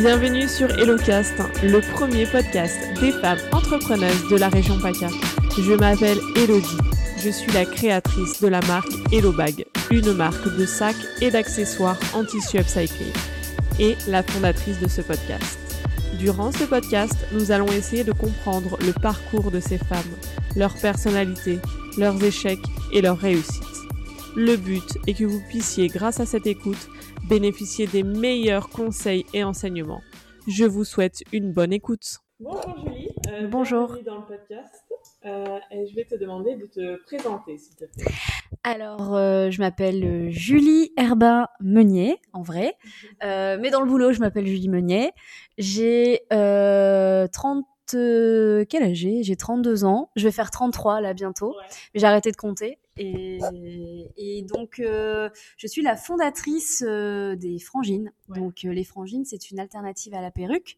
Bienvenue sur HelloCast, le premier podcast des femmes entrepreneuses de la région PACA. Je m'appelle Elodie. Je suis la créatrice de la marque HelloBag, une marque de sacs et d'accessoires en tissu upcyclé, et la fondatrice de ce podcast. Durant ce podcast, nous allons essayer de comprendre le parcours de ces femmes, leur personnalité, leurs échecs et leurs réussites. Le but est que vous puissiez, grâce à cette écoute, bénéficier des meilleurs conseils et enseignements. Je vous souhaite une bonne écoute. Bonjour Julie. Euh, Bonjour. Bienvenue dans le podcast. Euh, et je vais te demander de te présenter, s'il te plaît. Alors, euh, je m'appelle Julie Herbin Meunier, en vrai. mais dans le boulot, je m'appelle Julie Meunier. J'ai 30 quel âge j'ai? J'ai 32 ans. Je vais faire 33 là bientôt. Mais j'ai arrêté de compter. Et, donc, euh, je suis la fondatrice euh, des frangines. Donc, euh, les frangines, c'est une alternative à la perruque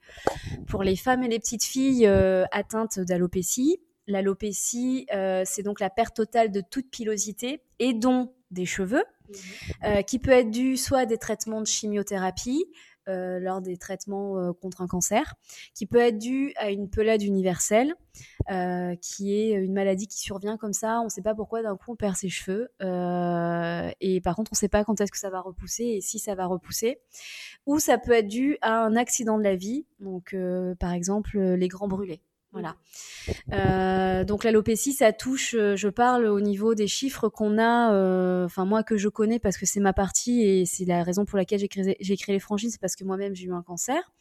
pour les femmes et les petites filles atteintes d'alopécie. L'alopécie, c'est donc la perte totale de toute pilosité et dont des cheveux, mhm. qui peut être due soit à des traitements de chimiothérapie, euh, lors des traitements euh, contre un cancer, qui peut être dû à une pelade universelle, euh, qui est une maladie qui survient comme ça. On ne sait pas pourquoi d'un coup on perd ses cheveux. et par contre, on ne sait pas quand est-ce que ça va repousser et si ça va repousser. Ou ça peut être dû à un accident de la vie, donc par exemple les grands brûlés. Voilà. Euh, donc l'alopécie, ça touche, euh, je parle au niveau des chiffres qu'on a, euh, enfin moi que je connais parce que c'est ma partie et c'est la raison pour laquelle j'ai créé, créé les franchises, c'est parce que moi-même j'ai eu un cancer.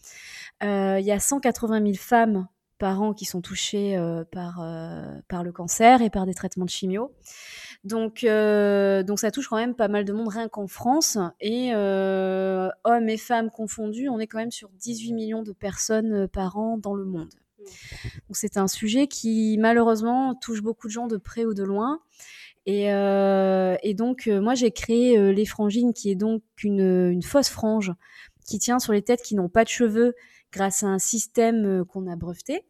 Il y a 180 000 femmes par an qui sont touchées par, par le cancer et par des traitements de chimio. Donc, donc ça touche quand même pas mal de monde rien qu'en France. Et hommes et femmes confondus, on est quand même sur 18 millions de personnes par an dans le monde. C'est un sujet qui malheureusement touche beaucoup de gens de près ou de loin. Et, euh, donc euh, moi j'ai créé euh, les frangines qui est donc une, fausse frange qui tient sur les têtes qui n'ont pas de cheveux grâce à un système qu'on a breveté.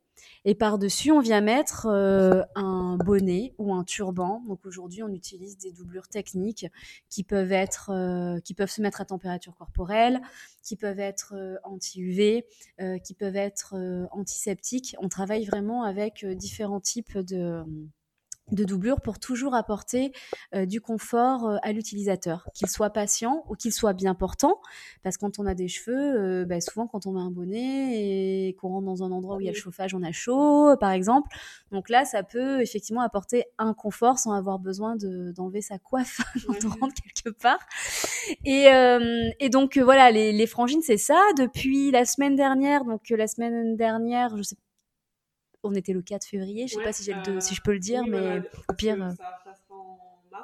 Et par-dessus, on vient mettre euh, un bonnet ou un turban. Donc aujourd'hui, on utilise des doublures techniques qui peuvent être, euh, qui peuvent se mettre à température corporelle, qui peuvent être euh, anti-UV, qui peuvent être antiseptiques. On travaille vraiment avec différents types de de doublure pour toujours apporter euh, du confort euh, à l'utilisateur, qu'il soit patient ou qu'il soit bien portant, parce que quand on a des cheveux, euh, bah, souvent quand on met un bonnet et qu'on rentre dans un endroit où il y a le chauffage, on a chaud, par exemple. Donc là, ça peut effectivement apporter un confort sans avoir besoin d'enlever sa coiffe quand on rentre quelque part. Et, et donc voilà, les, les frangines, c'est ça. Depuis la semaine dernière, donc la semaine dernière, je sais on était le 4 février, je sais pas si, j'ai le si je peux le dire, mais au pire. Euh, euh,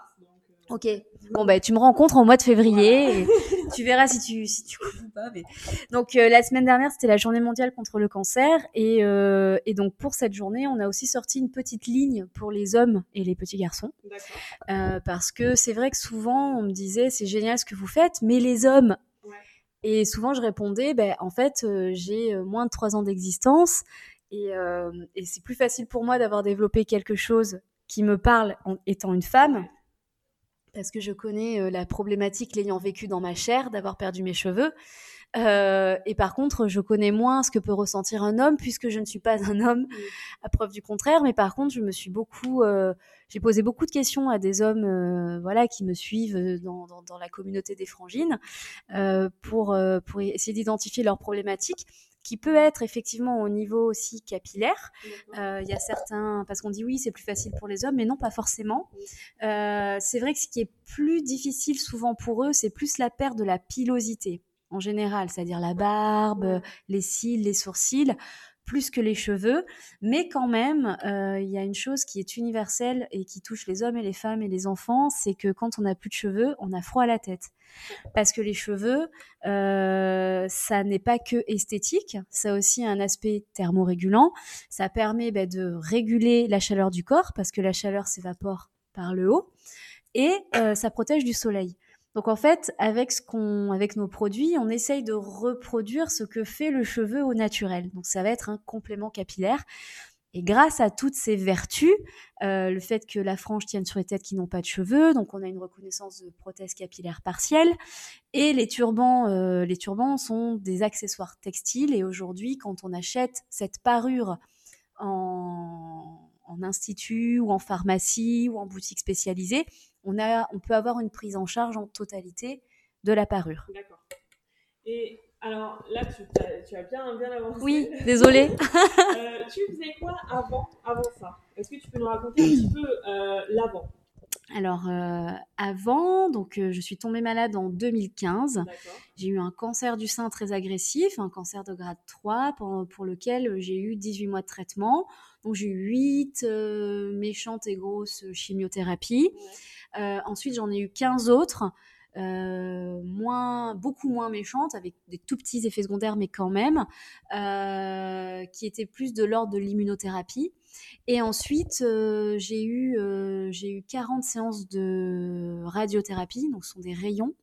ok. Bon, bah, tu me rencontres en mois de février. Et tu verras si tu, si tu ou pas. Mais... Donc, euh, la semaine dernière, c'était la journée mondiale contre le cancer. Et, et, donc, pour cette journée, on a aussi sorti une petite ligne pour les hommes et les petits garçons. parce que c'est vrai que souvent, on me disait, c'est génial ce que vous faites, mais les hommes. Et souvent, je répondais, ben, en fait, j'ai moins de 3 ans d'existence euh, et, c'est plus facile pour moi d'avoir développé quelque chose qui me parle en étant une femme, parce que je connais euh, la problématique l'ayant vécu dans ma chair, d'avoir perdu mes cheveux. Euh, et par contre, je connais moins ce que peut ressentir un homme, puisque je ne suis pas un homme, à preuve du contraire. Mais par contre, je me suis beaucoup, j'ai posé beaucoup de questions à des hommes, voilà, qui me suivent dans, dans, dans, la communauté des frangines, pour pour essayer d'identifier leurs problématiques qui peut être effectivement au niveau aussi capillaire. Euh, il y a certains, parce qu'on dit oui, c'est plus facile pour les hommes, mais non, pas forcément. Euh, c'est vrai que ce qui est plus difficile souvent pour eux, c'est plus la perte de la pilosité en général, c'est-à-dire la barbe, les cils, les sourcils plus que les cheveux, mais quand même, euh, il y a une chose qui est universelle et qui touche les hommes et les femmes et les enfants, c'est que quand on n'a plus de cheveux, on a froid à la tête. Parce que les cheveux, euh, ça n'est pas que esthétique, ça a aussi un aspect thermorégulant. Ça permet bah, de réguler la chaleur du corps, parce que la chaleur s'évapore par le haut, et euh, ça protège du soleil. Donc en fait, avec ce qu'on, avec nos produits, on essaye de reproduire ce que fait le cheveu au naturel. Donc ça va être un complément capillaire. Et grâce à toutes ces vertus, euh, le fait que la frange tienne sur les têtes qui n'ont pas de cheveux, donc on a une reconnaissance de prothèse capillaire partielle, et les turbans, euh, les turbans sont des accessoires textiles. Et aujourd'hui, quand on achète cette parure en, en institut ou en pharmacie ou en boutique spécialisée, on, a, on peut avoir une prise en charge en totalité de la parure. D'accord. Et alors là, tu, as, tu as bien, bien avancé. Oui, désolée. euh, tu faisais quoi avant, avant ça? Est-ce que tu peux nous raconter un petit peu euh, l'avant? Alors euh, avant, donc euh, je suis tombée malade en 2015. J'ai eu un cancer du sein très agressif, un cancer de grade 3 pour, pour lequel j'ai eu 18 mois de traitement. Donc j'ai eu 8 euh, méchantes et grosses chimiothérapies. Ouais. ensuite j'en ai eu 15 autres. Euh, moins, beaucoup moins méchantes, avec des tout petits effets secondaires, mais quand même, euh, qui étaient plus de l'ordre de l'immunothérapie. Et ensuite, euh, j'ai eu, eu 40 séances de radiothérapie, donc ce sont des rayons.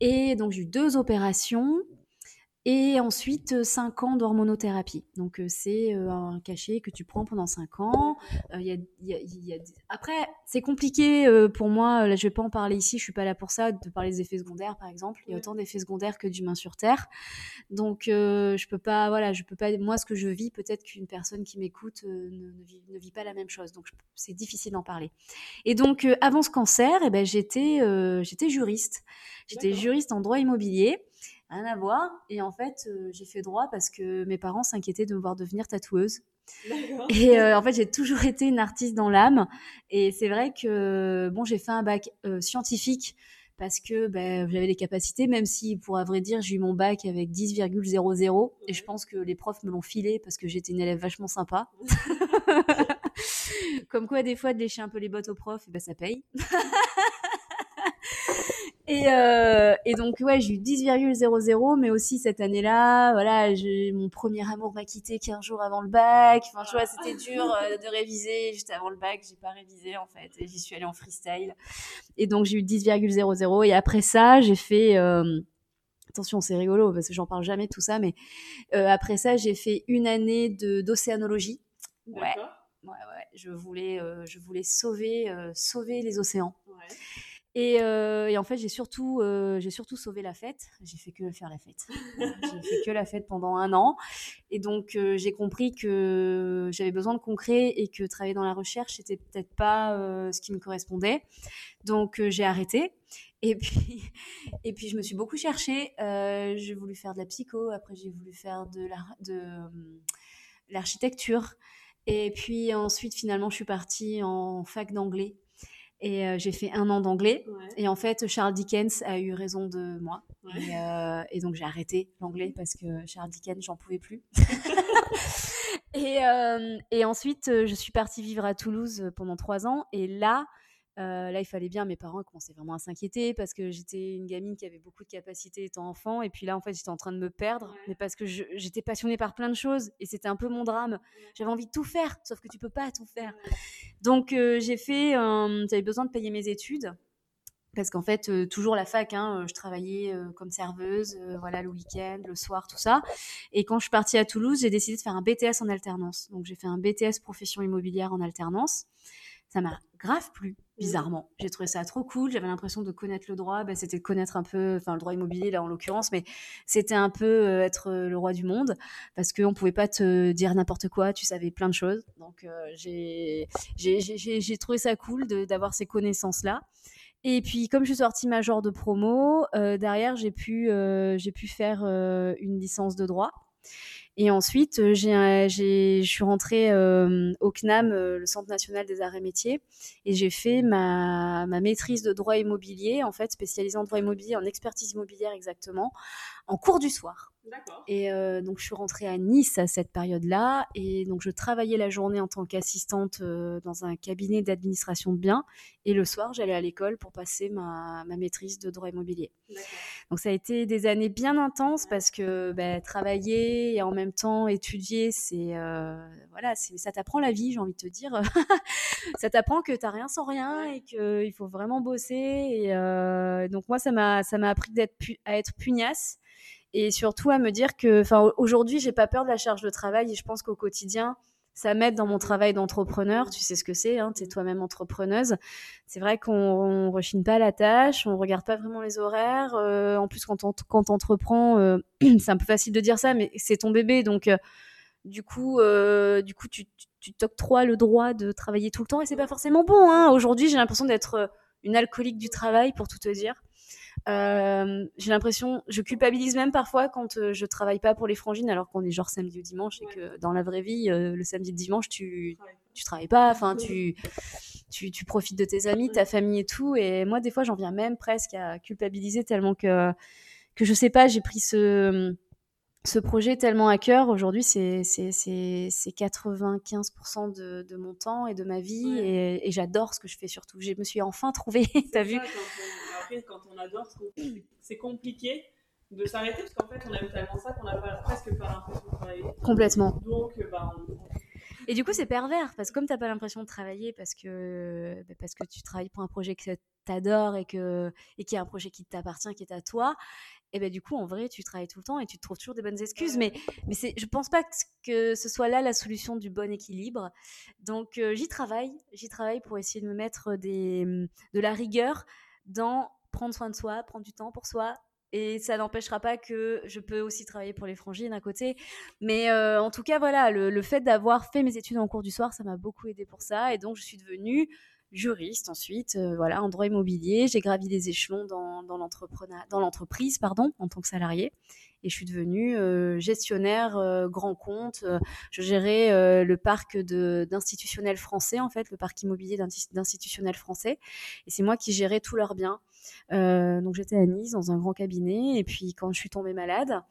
Et donc j'ai eu deux opérations. Et ensuite, 5 ans d'hormonothérapie. Donc, c'est un cachet que tu prends pendant 5 ans. Euh, y a, y a, y a... Après, c'est compliqué euh, pour moi. Là, je vais pas en parler ici. Je suis pas là pour ça, de parler des effets secondaires, par exemple. Il y a autant d'effets secondaires que d'humains sur Terre. Donc, euh, je peux pas, voilà, je peux pas. Moi, ce que je vis, peut-être qu'une personne qui m'écoute ne, ne, vit, ne, vit, pas la même chose. Donc, c'est difficile d'en parler. Et donc, avant ce cancer, eh ben, j'étais, j'étais juriste. J'étais juriste en droit immobilier rien à voir. Et en fait, euh, j'ai fait droit parce que mes parents s'inquiétaient de me voir devenir tatoueuse. Et euh, en fait, j'ai toujours été une artiste dans l'âme. Et c'est vrai que, bon, j'ai fait un bac euh, scientifique parce que ben, j'avais les capacités, même si, pour à vrai dire, j'ai eu mon bac avec 10,00. Et je pense que les profs me l'ont filé parce que j'étais une élève vachement sympa. Comme quoi, des fois, de lécher un peu les bottes aux profs, ben, ça paye. Et, euh, et, donc, ouais, j'ai eu 10,00, mais aussi cette année-là, voilà, mon premier amour m'a quitté 15 jours avant le bac. Enfin, tu vois, c'était dur euh, de réviser juste avant le bac. J'ai pas révisé, en fait, et j'y suis allée en freestyle. Et donc, j'ai eu 10,00. Et après ça, j'ai fait, euh, attention, c'est rigolo parce que j'en parle jamais de tout ça, mais euh, après ça, j'ai fait une année d'océanologie. Ouais. Ouais, ouais. Je voulais, euh, je voulais sauver, euh, sauver les océans. Ouais. Et, euh, et, en fait, j'ai surtout, euh, j'ai surtout sauvé la fête. J'ai fait que faire la fête. j'ai fait que la fête pendant un an. Et donc, euh, j'ai compris que j'avais besoin de concret et que travailler dans la recherche, c'était peut-être pas ce qui me correspondait. Donc, j'ai arrêté. Et puis, et puis, je me suis beaucoup cherchée. j'ai voulu faire de la psycho. Après, j'ai voulu faire de l'architecture. Et puis ensuite, finalement, je suis partie en fac d'anglais. Et euh, j'ai fait un an d'anglais. Ouais. Et en fait, Charles Dickens a eu raison de moi. Ouais. Et, euh, et, donc, j'ai arrêté l'anglais parce que Charles Dickens, j'en pouvais plus. et, euh, et, ensuite, je suis partie vivre à Toulouse pendant trois ans. Et là, euh, là, il fallait bien. Mes parents commençaient vraiment à s'inquiéter parce que j'étais une gamine qui avait beaucoup de capacités étant enfant. Et puis là, en fait, j'étais en train de me perdre. Mais parce que j'étais passionnée par plein de choses. Et c'était un peu mon drame. J'avais envie de tout faire. Sauf que tu peux pas tout faire. Donc, euh, j'ai fait. Euh, J'avais besoin de payer mes études. Parce qu'en fait, euh, toujours la fac, hein, je travaillais euh, comme serveuse, euh, voilà, le week-end, le soir, tout ça. Et quand je suis partie à Toulouse, j'ai décidé de faire un BTS en alternance. Donc, j'ai fait un BTS profession immobilière en alternance. Ça m'a grave plu, bizarrement. J'ai trouvé ça trop cool. J'avais l'impression de connaître le droit. Ben, c'était connaître un peu, enfin, le droit immobilier, là, en l'occurrence, mais c'était un peu euh, être le roi du monde parce qu'on pouvait pas te dire n'importe quoi. Tu savais plein de choses. Donc, euh, j'ai trouvé ça cool d'avoir ces connaissances-là. Et puis, comme je suis sortie major de promo, euh, derrière, j'ai pu, euh, pu faire euh, une licence de droit. Et ensuite, euh, je suis rentrée euh, au CNAM, euh, le Centre national des arts et métiers, et j'ai fait ma, ma, maîtrise de droit immobilier, en fait, spécialisée en droit immobilier, en expertise immobilière exactement, en cours du soir. Et euh, donc, je suis rentrée à Nice à cette période-là. Et donc, je travaillais la journée en tant qu'assistante euh, dans un cabinet d'administration de biens. Et le soir, j'allais à l'école pour passer ma, ma, maîtrise de droit immobilier. Donc, ça a été des années bien intenses parce que bah, travailler et en même temps étudier, c'est. Euh, voilà, ça t'apprend la vie, j'ai envie de te dire. ça t'apprend que t'as rien sans rien et qu'il faut vraiment bosser. Et euh, donc, moi, ça m'a appris à être pugnace et surtout à me dire que, enfin, aujourd'hui, j'ai pas peur de la charge de travail et je pense qu'au quotidien, ça m'aide dans mon travail d'entrepreneur. Tu sais ce que c'est, hein, tu es toi-même entrepreneuse. C'est vrai qu'on ne rechigne pas la tâche, on regarde pas vraiment les horaires. Euh, en plus, quand on quand entreprend, euh, c'est un peu facile de dire ça, mais c'est ton bébé, donc euh, du coup, du coup, tu, tu t'octroies le droit de travailler tout le temps et c'est pas forcément bon. Hein. Aujourd'hui, j'ai l'impression d'être une alcoolique du travail, pour tout te dire. Euh, j'ai l'impression, je culpabilise même parfois quand euh, je travaille pas pour les frangines alors qu'on est genre samedi ou dimanche et que dans la vraie vie, euh, le samedi et dimanche, tu, tu travailles pas, enfin, tu, tu, tu, profites de tes amis, ta famille et tout. Et moi, des fois, j'en viens même presque à culpabiliser tellement que, que je sais pas, j'ai pris ce, ce projet tellement à cœur. Aujourd'hui, c'est 95% de, de, mon temps et de ma vie et, et j'adore ce que je fais surtout. Je me suis enfin trouvée, t'as vu? Quand on adore, c'est compliqué de s'arrêter parce qu'en fait, on aime tellement ça qu'on n'a presque pas l'impression de travailler. Complètement. Donc, euh, bah, Et du coup, c'est pervers parce que comme tu n'as pas l'impression de travailler parce que, bah, parce que tu travailles pour un projet que tu adores et, que, et qui est un projet qui t'appartient, qui est à toi, et ben du coup, en vrai, tu travailles tout le temps et tu te trouves toujours des bonnes excuses. Mais, mais c'est, je pense pas que ce soit là la solution du bon équilibre. Donc, euh, j'y travaille. J'y travaille pour essayer de me mettre des, de la rigueur dans prendre soin de soi, prendre du temps pour soi. Et ça n'empêchera pas que je peux aussi travailler pour les frangines à côté. Mais euh, en tout cas, voilà, le, fait d'avoir fait mes études en cours du soir, ça m'a beaucoup aidé pour ça. Et donc, je suis devenue juriste ensuite, euh, voilà, en droit immobilier. J'ai gravi des échelons dans, dans l'entreprise, pardon, en tant que salarié. Et je suis devenue euh, gestionnaire grand compte. je gérais le parc d'institutionnels français, en fait, le parc immobilier d'institutionnels français. Et c'est moi qui gérais tous leurs biens. Euh, donc j'étais à Nice dans un grand cabinet et puis quand je suis tombée malade,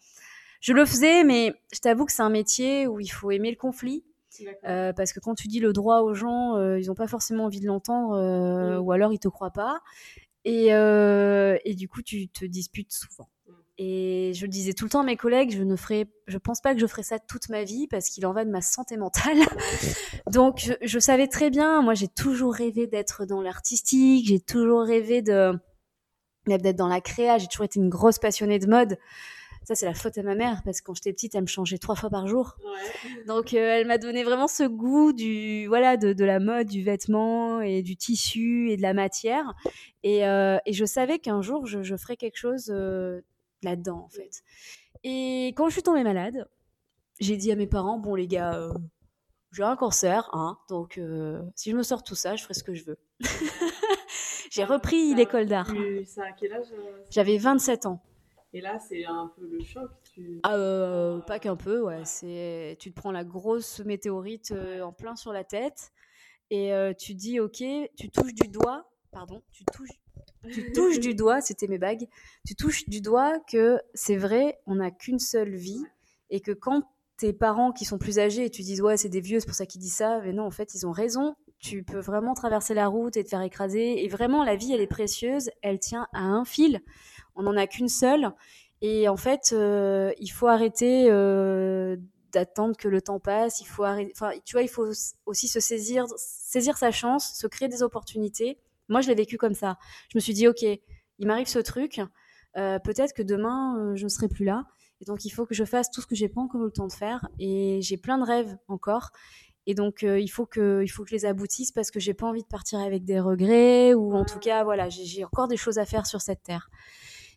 je le faisais, mais je t'avoue que c'est un métier où il faut aimer le conflit. Euh, parce que quand tu dis le droit aux gens, euh, ils n'ont pas forcément envie de l'entendre ou alors ils te croient pas. Et, et, du coup, tu te disputes souvent. Et je le disais tout le temps à mes collègues, je ne ferai, je pense pas que je ferai ça toute ma vie parce qu'il en va de ma santé mentale. Donc, je, je, savais très bien, moi, j'ai toujours rêvé d'être dans l'artistique, j'ai toujours rêvé de, d'être dans la créa. J'ai toujours été une grosse passionnée de mode. Ça, c'est la faute à ma mère parce que quand j'étais petite, elle me changeait trois fois par jour. Donc, euh, elle m'a donné vraiment ce goût du, voilà, de, de, la mode, du vêtement et du tissu et de la matière. Et, euh, et je savais qu'un jour, je, je, ferais quelque chose euh, là-dedans, en fait. Et quand je suis tombée malade, j'ai dit à mes parents, bon, les gars, j'ai un cancer, hein, donc si je me sors tout ça, je ferai ce que je veux. J'ai repris l'école d'art. Ça à quel âge euh, J'avais 27 ans. Et là, c'est un peu le choc. Ah, euh, pas qu'un peu, ouais. C'est, tu te prends la grosse météorite euh, en plein sur la tête et tu dis, ok, tu touches du doigt, pardon, tu touches, tu touches du doigt, c'était mes bagues, tu touches du doigt que c'est vrai, on n'a qu'une seule vie et que quand tes parents qui sont plus âgés et tu dis ouais c'est des vieux c'est pour ça qu'ils disent ça mais non en fait ils ont raison tu peux vraiment traverser la route et te faire écraser. Et vraiment, la vie, elle est précieuse. Elle tient à un fil. On n'en a qu'une seule. Et en fait, euh, il faut arrêter euh, d'attendre que le temps passe. Il faut arrêter. Enfin, tu vois, il faut aussi se saisir, saisir sa chance, se créer des opportunités. Moi, je l'ai vécu comme ça. Je me suis dit, ok, il m'arrive ce truc. Euh, peut-être que demain, je ne serai plus là. Et donc, il faut que je fasse tout ce que j'ai pas encore le temps de faire. Et j'ai plein de rêves encore. Et donc, euh, il, faut que, il faut que je les aboutisse parce que j'ai pas envie de partir avec des regrets ou en tout cas, voilà, j'ai encore des choses à faire sur cette terre.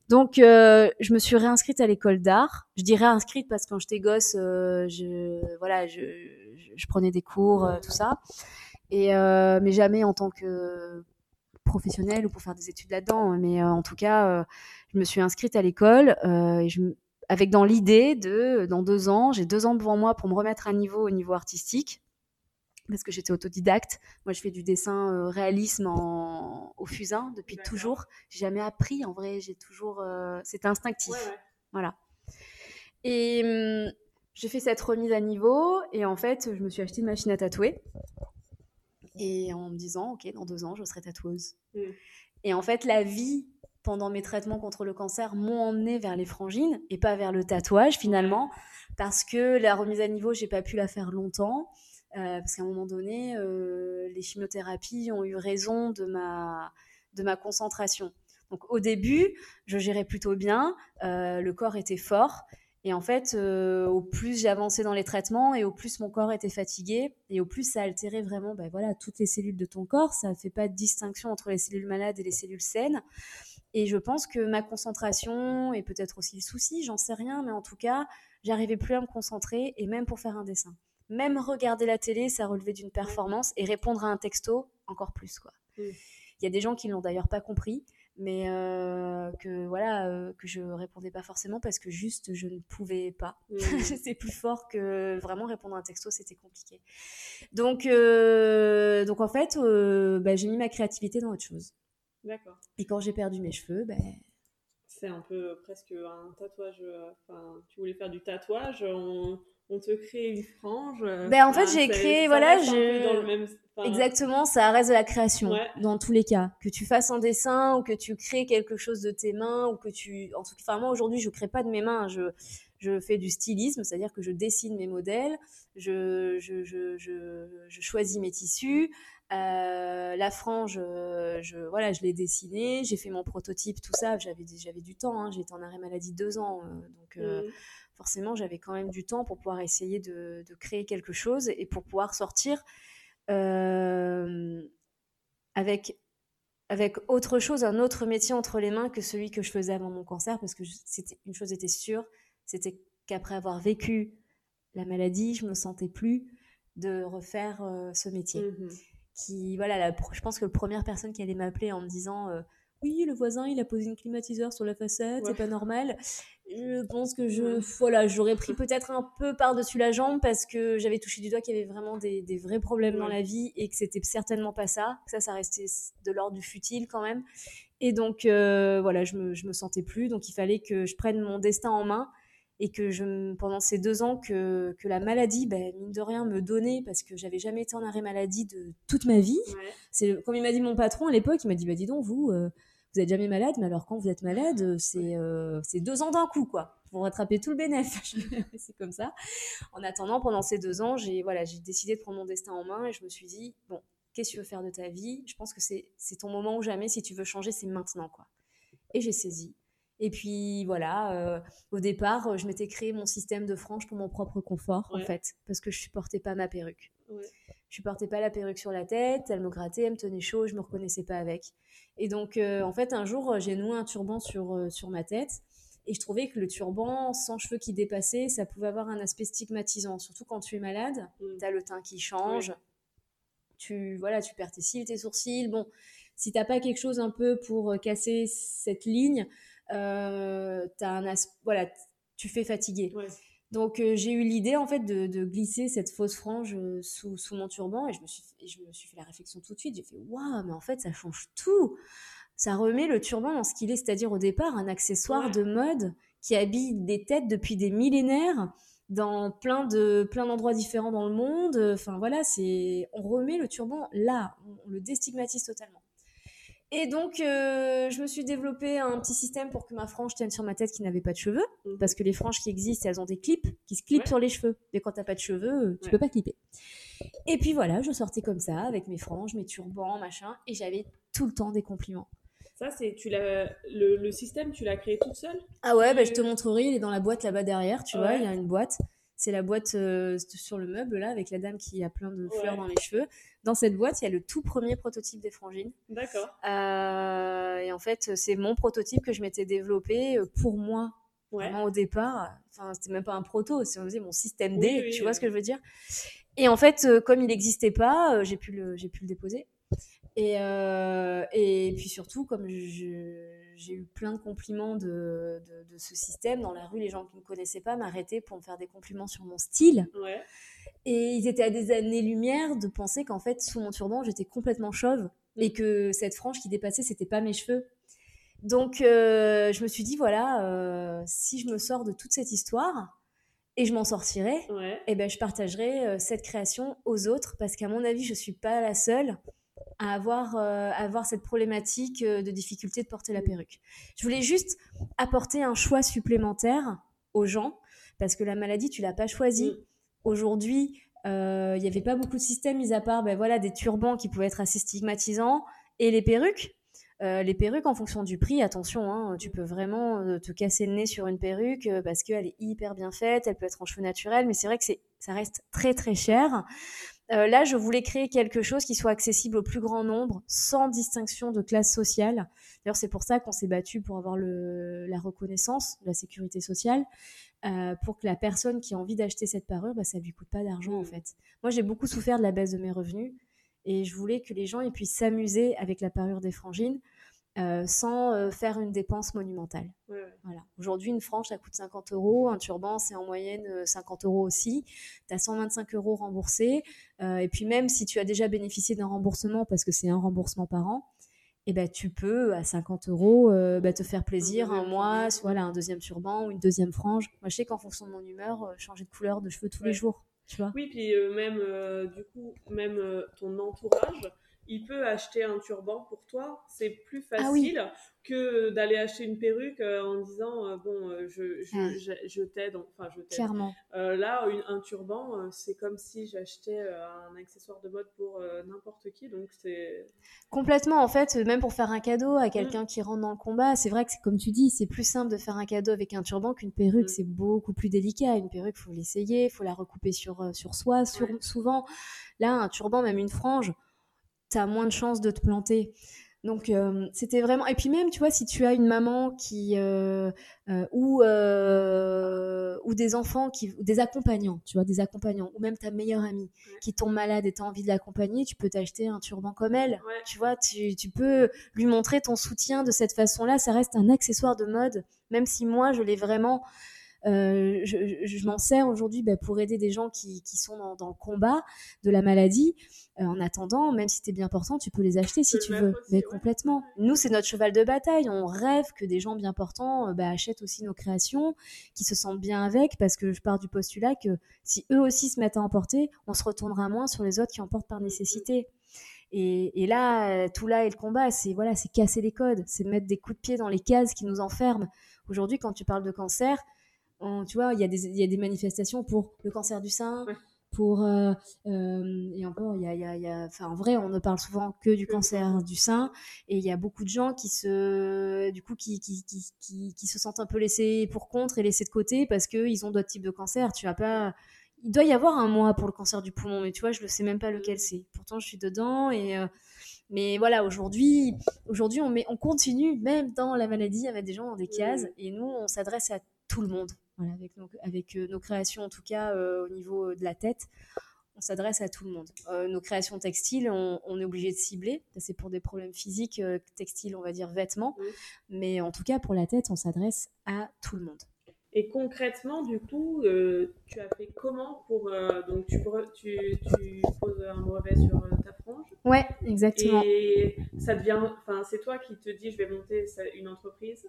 Donc, euh, je me suis réinscrite à l'école d'art. Je dis réinscrite parce que quand j'étais gosse, euh, je, voilà, je, prenais des cours, tout ça. Et, mais jamais en tant que professionnelle ou pour faire des études là-dedans. Mais en tout cas, je me suis inscrite à l'école et je, avec dans l'idée de, dans deux ans, j'ai deux ans devant moi pour me remettre à niveau au niveau artistique parce que j'étais autodidacte. Moi, je fais du dessin euh, réalisme en, au fusain depuis toujours. J'ai jamais appris, en vrai. J'ai toujours, euh, c'était instinctif. Voilà. Et hum, j'ai fait cette remise à niveau et en fait, je me suis acheté une machine à tatouer et en me disant, ok, dans deux ans, je serai tatoueuse. Mm. Et en fait, la vie pendant mes traitements contre le cancer m'ont emmené vers les frangines et pas vers le tatouage finalement, parce que la remise à niveau, j'ai pas pu la faire longtemps. Euh, parce qu'à un moment donné, euh, les chimiothérapies ont eu raison de ma, de ma concentration. Donc au début, je gérais plutôt bien, euh, le corps était fort, Et en fait, euh, au plus j'avançais dans les traitements et au plus mon corps était fatigué et au plus ça altérait vraiment ben voilà, toutes les cellules de ton corps. Ça ne fait pas de distinction entre les cellules malades et les cellules saines. Et je pense que ma concentration et peut-être aussi le souci, j'en sais rien, mais en tout cas, j'arrivais plus à me concentrer et même pour faire un dessin. Même regarder la télé, ça relevait d'une performance et répondre à un texto, encore plus. quoi. Mm. Il y a des gens qui l'ont d'ailleurs pas compris mais euh, que voilà euh, que je répondais pas forcément parce que juste je ne pouvais pas Mm. c'est plus fort que vraiment répondre à un texto c'était compliqué donc euh, donc en fait euh, bah, j'ai mis ma créativité dans autre chose D'accord. et quand j'ai perdu mes cheveux ben C'est un peu presque un tatouage. euh, Enfin, tu voulais faire du tatouage, on, on te crée une frange. euh, Ben, en fait, j'ai créé, voilà, enfin, Exactement, ça reste de la création Ouais. dans tous les cas. Que tu fasses un dessin ou que tu crées quelque chose de tes mains ou que tu, en tout cas, enfin, moi aujourd'hui je crée pas de mes mains, je je fais du stylisme, c'est-à-dire que je dessine mes modèles, je je je je, je choisis mes tissus. Euh, la frange, euh, je voilà, je l'ai dessinée, j'ai fait mon prototype, tout ça. J'avais j'avais du temps, hein, été en arrêt maladie deux ans, euh, donc. euh, mm. forcément, j'avais quand même du temps pour pouvoir essayer de, de créer quelque chose et pour pouvoir sortir avec, avec autre chose, un autre métier entre les mains que celui que je faisais avant mon cancer, parce que je- c'était une chose était sûre, c'était qu'après avoir vécu la maladie, je me sentais plus de refaire ce métier. Mhm. Qui, voilà, la je pense que la première personne qui allait m'appeler en me disant euh, oui, le voisin, il a posé une climatiseur sur la façade, Ouais. c'est pas normal. Je pense que je, Ouais. voilà, j'aurais pris peut-être un peu par-dessus la jambe parce que j'avais touché du doigt qu'il y avait vraiment des, des vrais problèmes dans la vie et que c'était certainement pas ça. Que ça, ça restait de l'ordre du futile quand même. Et donc, euh, voilà, je me, je me sentais plus. Donc, il fallait que je prenne mon destin en main et que je, pendant ces deux ans que, que la maladie, ben, mine de rien, me donnait parce que j'avais jamais été en arrêt maladie de toute ma vie. Ouais. C'est comme il m'a dit mon patron à l'époque, il m'a dit bah dis donc vous, euh, vous êtes jamais malade, mais alors quand vous êtes malade, euh, c'est euh, c'est deux ans d'un coup quoi. Pour rattraper tout le bénéfice. c'est comme ça. En attendant, pendant ces deux ans, j'ai voilà, j'ai décidé de prendre mon destin en main et je me suis dit bon, qu'est-ce que tu veux faire de ta vie? Je pense que c'est ton moment ou jamais. Si tu veux changer, c'est maintenant quoi. Et j'ai saisi. Et puis voilà, euh, au départ, euh, je m'étais créé mon système de franges pour mon propre confort en fait, parce que je supportais pas ma perruque. Ouais. Je supportais pas la perruque sur la tête, elle me grattait, elle me tenait chaud, je me reconnaissais pas avec. Et donc, euh, en fait, un jour, j'ai noué un turban sur, euh, sur ma tête. Et je trouvais que le turban, sans cheveux qui dépassaient, ça pouvait avoir un aspect stigmatisant. Surtout quand tu es malade, Mm. tu as le teint qui change, tu, voilà, tu perds tes cils, tes sourcils. Bon, si t'as pas quelque chose un peu pour casser cette ligne, euh, un as- voilà, tu fais fatiguer. Ouais. Donc euh, j'ai eu l'idée en fait de, de glisser cette fausse frange euh, sous, sous mon turban et je me suis je me suis fait la réflexion tout de suite. J'ai fait waouh mais en fait ça change tout. Ça remet le turban dans ce qu'il est, c'est-à-dire au départ un accessoire Ouais. de mode qui habille des têtes depuis des millénaires dans plein de plein d'endroits différents dans le monde. Enfin voilà c'est on remet le turban là, on, on le déstigmatise totalement. Et donc, euh, je me suis développé un petit système pour que ma frange tienne sur ma tête qui n'avait pas de cheveux Mhm. parce que les franges qui existent, elles ont des clips qui se clipent Ouais. sur les cheveux. Mais quand t'as pas de cheveux, euh, tu Ouais. peux pas clipper. Et puis voilà, je sortais comme ça avec mes franges, mes turbans, machin, et j'avais tout le temps des compliments. Ça, c'est tu l'as le, le système, tu l'as créé toute seule? Ah ouais, bah, je te montrerai, il est dans la boîte là-bas derrière, tu vois, il y a une boîte. C'est la boîte euh, sur le meuble là, avec la dame qui a plein de fleurs Ouais. dans les cheveux. Dans cette boîte, il y a le tout premier prototype des frangines. D'accord. Euh, et en fait, c'est mon prototype que je m'étais développé euh, pour moi Ouais. Vraiment au départ, enfin c'était même pas un proto, c'est on faisait mon système D, Oui, oui, tu vois ce que je veux dire? Et en fait, comme il n'existait pas, j'ai pu le j'ai pu le déposer. Et euh, et puis surtout, comme j'ai eu plein de compliments de, de, de ce système dans la rue, les gens qui ne me connaissaient pas m'arrêtaient pour me faire des compliments sur mon style. Ouais. Et ils étaient à des années-lumière de penser qu'en fait, sous mon turban, j'étais complètement chauve et que cette frange qui dépassait, c'était pas mes cheveux. Donc, euh, je me suis dit, voilà, euh, si je me sors de toute cette histoire, et je m'en sortirai, Ouais. eh ben, je partagerai euh, cette création aux autres, parce qu'à mon avis, je suis pas la seule à avoir, euh, à avoir cette problématique euh, de difficulté de porter la perruque. Je voulais juste apporter un choix supplémentaire aux gens, parce que la maladie, tu l'as pas choisie. Mm. Aujourd'hui, euh, il n'y avait pas beaucoup de systèmes, mis à part ben, voilà, des turbans qui pouvaient être assez stigmatisants, et les perruques. Euh, les perruques, en fonction du prix, attention, hein, tu peux vraiment euh, te casser le nez sur une perruque euh, parce qu'elle est hyper bien faite, elle peut être en cheveux naturels, mais c'est vrai que ça reste très très cher. Là, je voulais créer quelque chose qui soit accessible au plus grand nombre, sans distinction de classe sociale. D'ailleurs, c'est pour ça qu'on s'est battu pour avoir la reconnaissance de la sécurité sociale, pour que la personne qui a envie d'acheter cette parure, bah, ça lui coûte pas d'argent en mmh. fait. Moi, j'ai beaucoup souffert de la baisse de mes revenus. Et je voulais que les gens ils puissent s'amuser avec la parure des frangines euh, sans euh, faire une dépense monumentale. Voilà. Aujourd'hui, une frange, ça coûte 50 euros. Un turban, c'est en moyenne 50 euh, euros aussi. Tu as 125 euros remboursés. et puis même si tu as déjà bénéficié d'un remboursement, parce que c'est un remboursement par an, eh ben, tu peux, à 50 euros, bah, te faire plaisir un, mois, voilà, un deuxième turban ou une deuxième frange. Moi, je sais qu'en fonction de mon humeur, changer de couleur de cheveux tous les jours. Oui, puis même, du coup, même ton entourage, il peut acheter un turban pour toi. C'est plus ah facile que d'aller acheter une perruque euh, en disant euh, bon euh, je, je, je, t'aide enfin je t'aide. Clairement. Là un turban c'est comme si j'achetais un accessoire de mode pour n'importe qui donc c'est complètement en fait même pour faire un cadeau à quelqu'un mm. qui rentre dans le combat c'est vrai que c'est comme tu dis c'est plus simple de faire un cadeau avec un turban qu'une perruque. Mm. c'est beaucoup plus délicat. Une perruque faut l'essayer faut la recouper sur sur soi sur, souvent. Là un turban même une frange tu as moins de chances de te planter. Donc euh, c'était vraiment et puis même tu vois si tu as une maman qui euh, euh, ou ou des enfants qui des accompagnants tu vois des accompagnants ou même ta meilleure amie qui tombe malade et tu as envie de l'accompagner tu peux t'acheter un turban comme elle. Tu vois tu, tu, peux lui montrer ton soutien de cette façon là ça reste un accessoire de mode même si moi je l'ai vraiment je, je, m'en sers aujourd'hui bah, pour aider des gens qui, qui sont dans, dans, le combat de la maladie. Euh, en attendant, même si tu es bien portant, tu peux les acheter si tu veux. mais complètement. Nous, c'est notre cheval de bataille. On rêve que des gens bien portants euh, bah, achètent aussi nos créations, qui se sentent bien avec, parce que je pars du postulat que si eux aussi se mettent à emporter, on se retournera moins sur les autres qui emportent par nécessité. Et, là, tout là et le combat, c'est voilà, c'est casser les codes, c'est mettre des coups de pied dans les cases qui nous enferment. Aujourd'hui, quand tu parles de cancer, tu vois, il y, a des, y a des manifestations pour le cancer du sein, pour euh, euh, et encore il y a, y, a, y a, enfin en vrai on ne parle souvent que du cancer du sein et il y a beaucoup de gens qui se du coup qui qui, qui, qui, se sentent un peu laissés pour contre et laissés de côté parce que ils ont d'autres types de cancers. Tu as pas il doit y avoir un mois pour le cancer du poumon mais tu vois je ne sais même pas lequel c'est. Pourtant je suis dedans et euh, mais voilà aujourd'hui aujourd'hui on met on continue même dans la maladie à mettre des gens dans des cases et nous on s'adresse à tout le monde avec, nos, avec euh, nos créations, en tout cas euh, au niveau euh, de la tête, on s'adresse à tout le monde. nos créations textiles, on, est obligé de cibler. C'est pour des problèmes physiques, textiles, on va dire vêtements. Mais en tout cas, pour la tête, on s'adresse à tout le monde. Et concrètement, du coup, tu as fait comment pour. donc, tu, tu, tu, poses un brevet sur ta frange? Ouais, exactement. Et ça devient. Enfin, c'est toi qui te dis je vais monter une entreprise?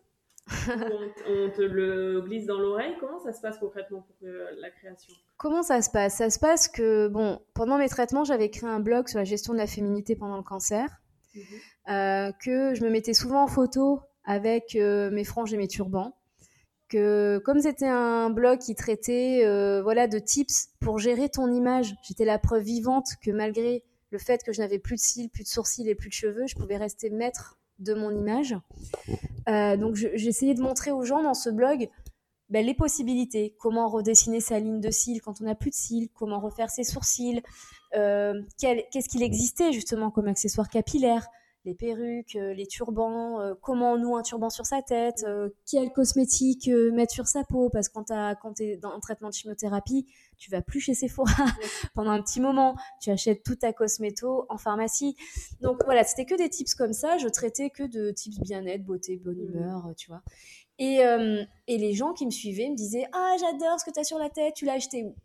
On, te le glisse dans l'oreille. Comment ça se passe concrètement pour la création? Comment ça se passe? Ça se passe que, bon, pendant mes traitements, j'avais créé un blog sur la gestion de la féminité pendant le cancer, mhm. euh, que je me mettais souvent en photo avec euh, mes franges et mes turbans. Que, comme c'était un blog qui traitait euh, voilà, de tips pour gérer ton image, j'étais la preuve vivante que malgré le fait que je n'avais plus de cils, plus de sourcils et plus de cheveux, je pouvais rester maître de mon image. Euh, donc j'essayais de montrer aux gens dans ce blog ben, les possibilités, comment redessiner sa ligne de cils quand on n'a plus de cils, comment refaire ses sourcils, euh, qu'est-ce qu'il existait justement comme accessoire capillaire, les perruques, euh, les turbans, euh, comment on noue un turban sur sa tête, euh, quel cosmétique mettre sur sa peau, parce que quand, quand tu es dans un traitement de chimiothérapie, tu vas plus chez Sephora pendant un petit moment, tu achètes tout ta cosméto en pharmacie. Donc voilà, c'était que des tips comme ça, je traitais que de tips bien-être, beauté, bonne mmh. humeur, tu vois. Et, et les gens qui me suivaient me disaient Ah, j'adore ce que tu as sur la tête, tu l'as acheté où?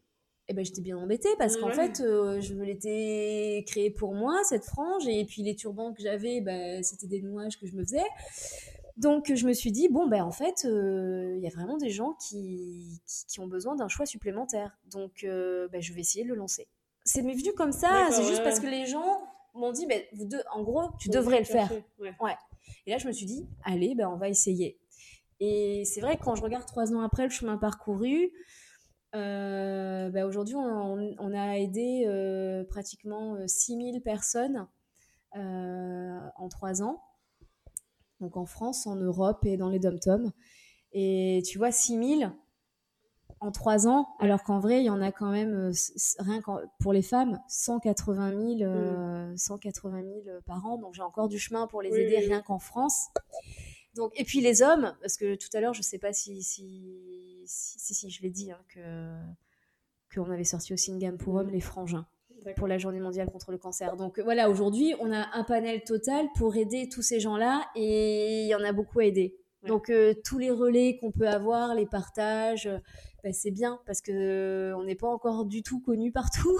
Eh ben j'étais bien embêtée parce qu'en fait euh, je me l'étais créée pour moi cette frange et puis les turbans que j'avais ben, c'était des nouages que je me faisais. Donc je me suis dit bon ben en fait euh, il y a vraiment des gens qui, qui, ont besoin d'un choix supplémentaire. Donc euh, ben, je vais essayer de le lancer. C'est venu comme ça c'est juste parce que les gens m'ont dit ben vous deux en gros tu devrais le faire. ouais. et là je me suis dit allez ben on va essayer. Et c'est vrai que quand je regarde trois ans après le chemin parcouru euh, bah, aujourd'hui, on, a aidé euh, pratiquement 6000 euh, personnes en trois ans. donc en France, en Europe et dans les dom-toms. Et tu vois, 6000 en trois ans, alors qu'en vrai, il y en a quand même, euh, rien pour les femmes, 180 000, 180 000 par an. Donc j'ai encore du chemin pour les aider rien qu'en France. Donc, et puis les hommes, parce que tout à l'heure, je ne sais pas si si, si, si, je l'ai dit, hein, que qu'on avait sorti aussi une gamme pour hommes, les frangins pour la journée mondiale contre le cancer. Donc voilà, aujourd'hui, on a un panel total pour aider tous ces gens-là et il y en a beaucoup à aider. Donc euh, tous les relais qu'on peut avoir, les partages, euh, bah, c'est bien parce que euh, on n'est pas encore du tout connu partout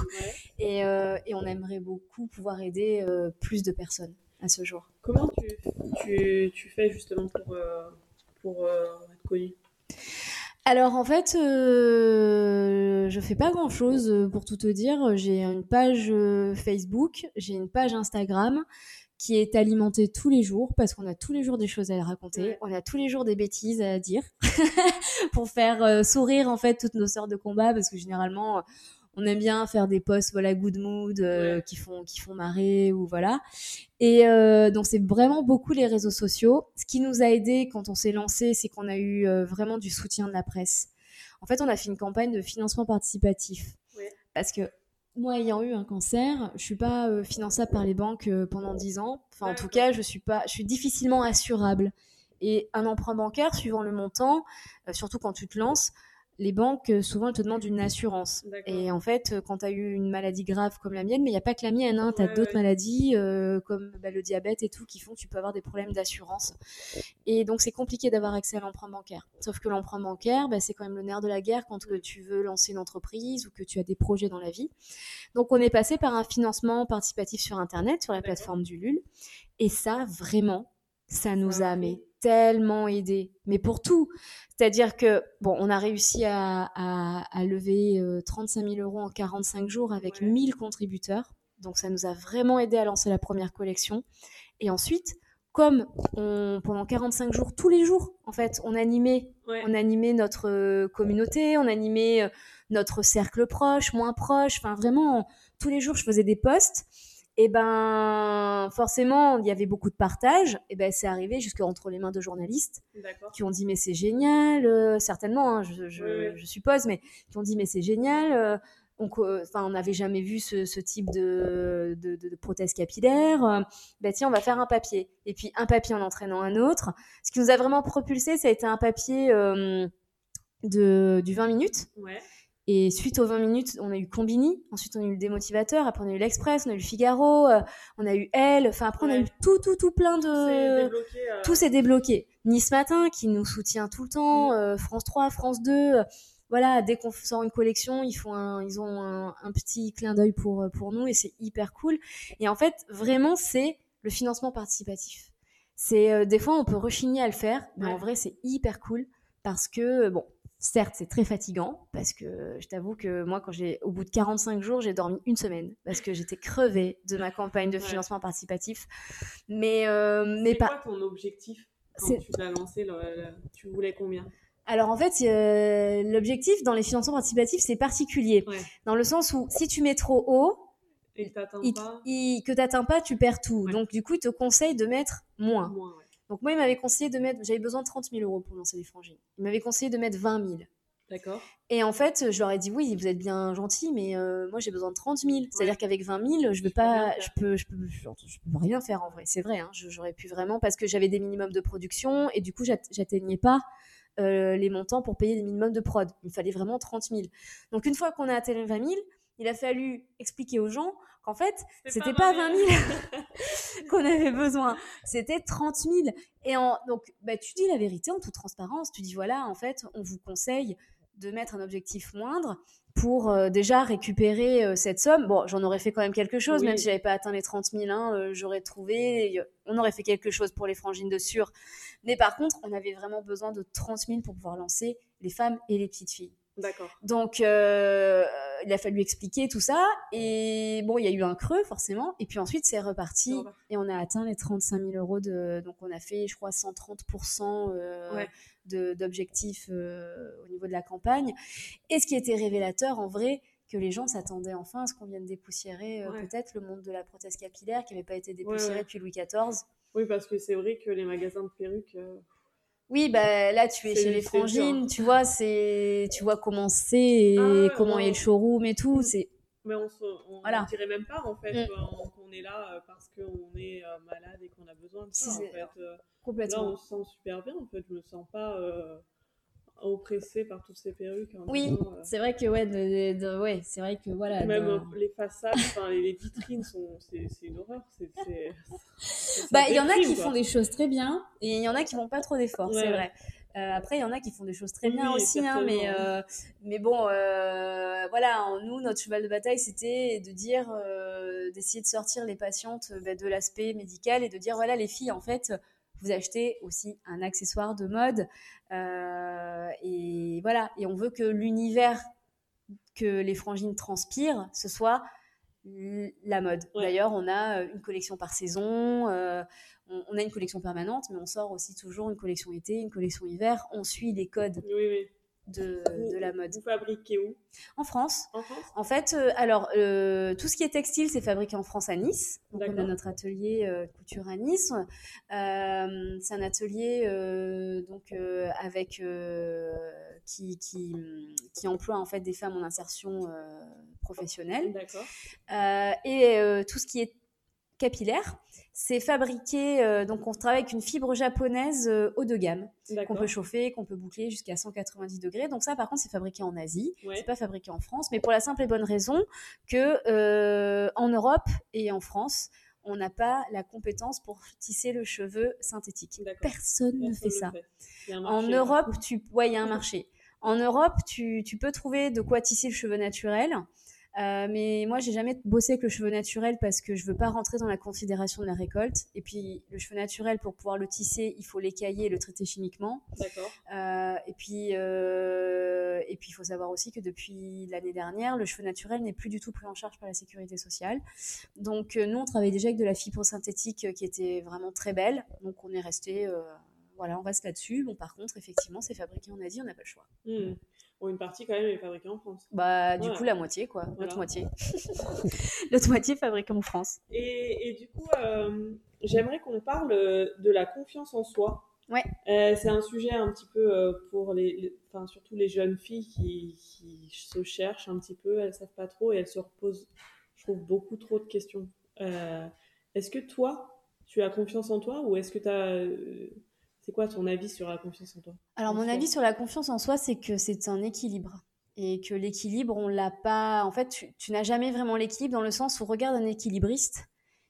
et, et, on aimerait beaucoup pouvoir aider plus de personnes à ce jour. Comment tu, tu, tu fais justement pour, pour être connu? Alors en fait, euh, je fais pas grand chose euh, pour tout te dire. J'ai une page euh, Facebook, j'ai une page Instagram qui est alimentée tous les jours parce qu'on a tous les jours des choses à raconter, on a tous les jours des bêtises à dire pour faire euh, sourire en fait toutes nos sortes de combats parce que généralement on aime bien faire des posts voilà good mood euh, qui font qui font marrer ou voilà. Et euh, donc c'est vraiment beaucoup les réseaux sociaux. Ce qui nous a aidé quand on s'est lancé c'est qu'on a eu euh, vraiment du soutien de la presse. En fait on a fait une campagne de financement participatif. Parce que moi ayant eu un cancer je suis pas finançable par les banques pendant 10 ans. Enfin en tout cas je suis pas je suis difficilement assurable. Et un emprunt bancaire suivant le montant surtout quand tu te lances les banques, euh, souvent, elles te demandent une assurance. Et en fait, euh, quand tu as eu une maladie grave comme la mienne, mais il n'y a pas que la mienne, hein, tu as d'autres maladies euh, comme bah, le diabète et tout qui font que tu peux avoir des problèmes d'assurance. Et donc, c'est compliqué d'avoir accès à l'emprunt bancaire. Sauf que l'emprunt bancaire, bah, c'est quand même le nerf de la guerre quand tu veux lancer une entreprise ou que tu as des projets dans la vie. Donc, on est passé par un financement participatif sur Internet, sur la plateforme du LUL. Et ça, vraiment, ça nous a mais tellement aidé, mais pour tout. C'est-à-dire que, bon, on a réussi à, lever 35 euh, 000 euros en 45 jours avec 1000 contributeurs. Donc, ça nous a vraiment aidé à lancer la première collection. Et ensuite, comme pendant 45 jours, tous les jours, en fait, on animait, on animait notre euh, communauté, on animait euh, notre cercle proche, moins proche. Enfin, vraiment, tous les jours, je faisais des posts et ben forcément il y avait beaucoup de partage et ben c'est arrivé jusqu'entre les mains de journalistes qui ont dit mais c'est génial euh, certainement hein, je, je, suppose mais qui ont dit mais c'est génial euh, donc enfin on n'avait jamais vu ce, ce type de, de, de, prothèse capillaire ben tiens on va faire un papier. Et puis un papier en entraînant un autre. Ce qui nous a vraiment propulsé ça a été un papier euh, de du 20 minutes. Ouais et suite aux 20 minutes, on a eu Combini, ensuite on a eu le démotivateur, après on a eu l'Express, on a eu le Figaro, euh, on a eu Elle, enfin après on a eu tout, tout, tout plein de... Tout s'est débloqué. Euh. Nice Matin qui nous soutient tout le temps, mm. euh, France 3, France 2, voilà, dès qu'on sort une collection, ils, font un, ils ont un, un petit clin d'œil pour, pour nous et c'est hyper cool. Et en fait, vraiment, c'est le financement participatif. C'est Des fois, on peut rechigner à le faire, mais en vrai, c'est hyper cool parce que, bon, Certes, c'est très fatigant parce que je t'avoue que moi, quand j'ai, au bout de 45 jours, j'ai dormi une semaine parce que j'étais crevée de ma campagne de financement participatif. Mais, euh, mais pas. quoi ton objectif quand tu l'as lancé Tu voulais combien? Alors en fait, euh, l'objectif dans les financements participatifs, c'est particulier. Dans le sens où si tu mets trop haut, et que tu n'atteins pas, tu perds tout. Donc du coup, il te conseille de mettre moins. moins donc moi, il m'avait conseillé de mettre, j'avais besoin de 30 000 euros pour lancer les frangines. Il m'avait conseillé de mettre 20 000. D'accord. Et en fait, je leur ai dit oui, vous êtes bien gentil, mais euh, moi j'ai besoin de 30 000. C'est-à-dire qu'avec 20 000, je veux pas, je peux, je peux, je peux rien faire en vrai. C'est vrai, hein, j'aurais pu vraiment parce que j'avais des minimums de production et du coup j'atteignais pas euh, les montants pour payer les minimums de prod. Il me fallait vraiment 30 000. Donc une fois qu'on a atteint les 20 000, il a fallu expliquer aux gens qu'en fait, c'était pas, pas 20 000 qu'on avait besoin, c'était 30 000. Et en, donc, bah, tu dis la vérité en toute transparence. Tu dis voilà, en fait, on vous conseille de mettre un objectif moindre pour euh, déjà récupérer euh, cette somme. Bon, j'en aurais fait quand même quelque chose, même si j'avais pas atteint les 30 000, hein, euh, j'aurais trouvé, on aurait fait quelque chose pour les frangines de sûr. Mais par contre, on avait vraiment besoin de 30 000 pour pouvoir lancer les femmes et les petites filles. D'accord. Donc, il a fallu expliquer tout ça. Et bon, il y a eu un creux, forcément. Et puis ensuite, c'est reparti. Et on a atteint les 35 000 euros de. Donc, on a fait, je crois, 130% euh, d'objectifs euh, au niveau de la campagne. Et ce qui était révélateur, en vrai, que les gens s'attendaient enfin à ce qu'on vienne dépoussiérer peut-être le monde de la prothèse capillaire qui n'avait pas été dépoussiéré depuis Louis XIV. Oui, parce que c'est vrai que les magasins de perruques. Euh, Oui, bah là tu es chez les frangines, tu vois, c'est tu vois comment c'est et Ah ouais, comment ouais. est le showroom et tout, c'est Mais on se, on, Voilà. on dirait même pas en fait Mm. qu'on qu'on est là euh, parce qu'on est euh, malade et qu'on a besoin de ça. En fait. Euh, Là, complètement. on se sent super bien. En fait, je me sens pas euh, oppressée par toutes ces perruques. en Oui, euh, c'est vrai que ouais, de- de- de- ouais, c'est vrai que voilà. Même les façades, les, les vitrines sont, c'est c'est une horreur. C'est, Bah, il y en a qui quoi. font des choses très bien et il y en a qui font pas trop d'efforts, c'est vrai. Euh, après, il y en a qui font des choses très bien oui, aussi, hein, mais, euh, mais bon, euh, voilà, nous, notre cheval de bataille, c'était de dire, d'essayer de sortir les patientes bah, de l'aspect médical et de dire, voilà, les filles, en fait, vous achetez aussi un accessoire de mode. euh, et voilà, et on veut que l'univers que les frangines transpirent, ce soit la mode. Ouais. D'ailleurs, on a euh, une collection par saison, euh, on, on a une collection permanente, mais on sort aussi toujours une collection été, une collection hiver. On suit les codes Oui, oui. De, Vous- de la mode. Vous fabriquez où? En France, En France? En fait, euh, alors euh, tout ce qui est textile, c'est fabriqué en France à Nice. Donc on a notre atelier euh, couture à Nice. C'est un atelier donc avec qui, qui qui emploie en fait des femmes en insertion professionnelle. D'accord. Et tout ce qui est capillaire, c'est fabriqué, euh, donc on travaille avec une fibre japonaise euh, haut de gamme, qu'on peut chauffer, qu'on peut boucler jusqu'à 190 degrés. Donc ça, par contre, c'est fabriqué en Asie, Ouais. c'est pas fabriqué en France, mais pour la simple et bonne raison que euh, en Europe et en France, on n'a pas la compétence pour tisser le cheveu synthétique. Personne ne fait ça. fait. En Europe, tu... ouais, il y a un marché. En Europe, tu, tu peux trouver de quoi tisser le cheveu naturel. Euh, mais moi, j'ai jamais bossé avec le cheveu naturel parce que je veux pas rentrer dans la considération de la récolte. Et puis, le cheveu naturel, pour pouvoir le tisser, il faut l'écailler et le traiter chimiquement. D'accord. Euh, et puis, euh, et puis, il faut savoir aussi que depuis l'année dernière, le cheveu naturel n'est plus du tout pris en charge par la sécurité sociale. Donc, nous, on travaillait déjà avec de la fibre synthétique qui était vraiment très belle. Donc, on est resté, voilà, on reste là-dessus. Bon, par contre, effectivement, c'est fabriqué en Asie, on n'a pas le choix. Hmm. Bon, une partie quand même est fabriquée en France. Bah, du coup, la moitié, quoi. Voilà. L'autre moitié. L'autre moitié fabriquée en France. Et, et du coup, euh, j'aimerais qu'on parle euh, de la confiance en soi. Ouais. Euh, c'est un sujet un petit peu euh, pour les, les- enfin surtout les jeunes filles qui, qui se cherchent un petit peu, elles savent pas trop et elles se reposent, je trouve, beaucoup trop de questions. Est-ce que toi, tu as confiance en toi ou est-ce que tu as... c'est quoi ton avis sur la confiance en toi? Alors, mon avis sur la confiance en soi, c'est que c'est un équilibre. Et que l'équilibre, on l'a pas. En fait, tu, tu n'as jamais vraiment l'équilibre dans le sens où, regarde un équilibriste,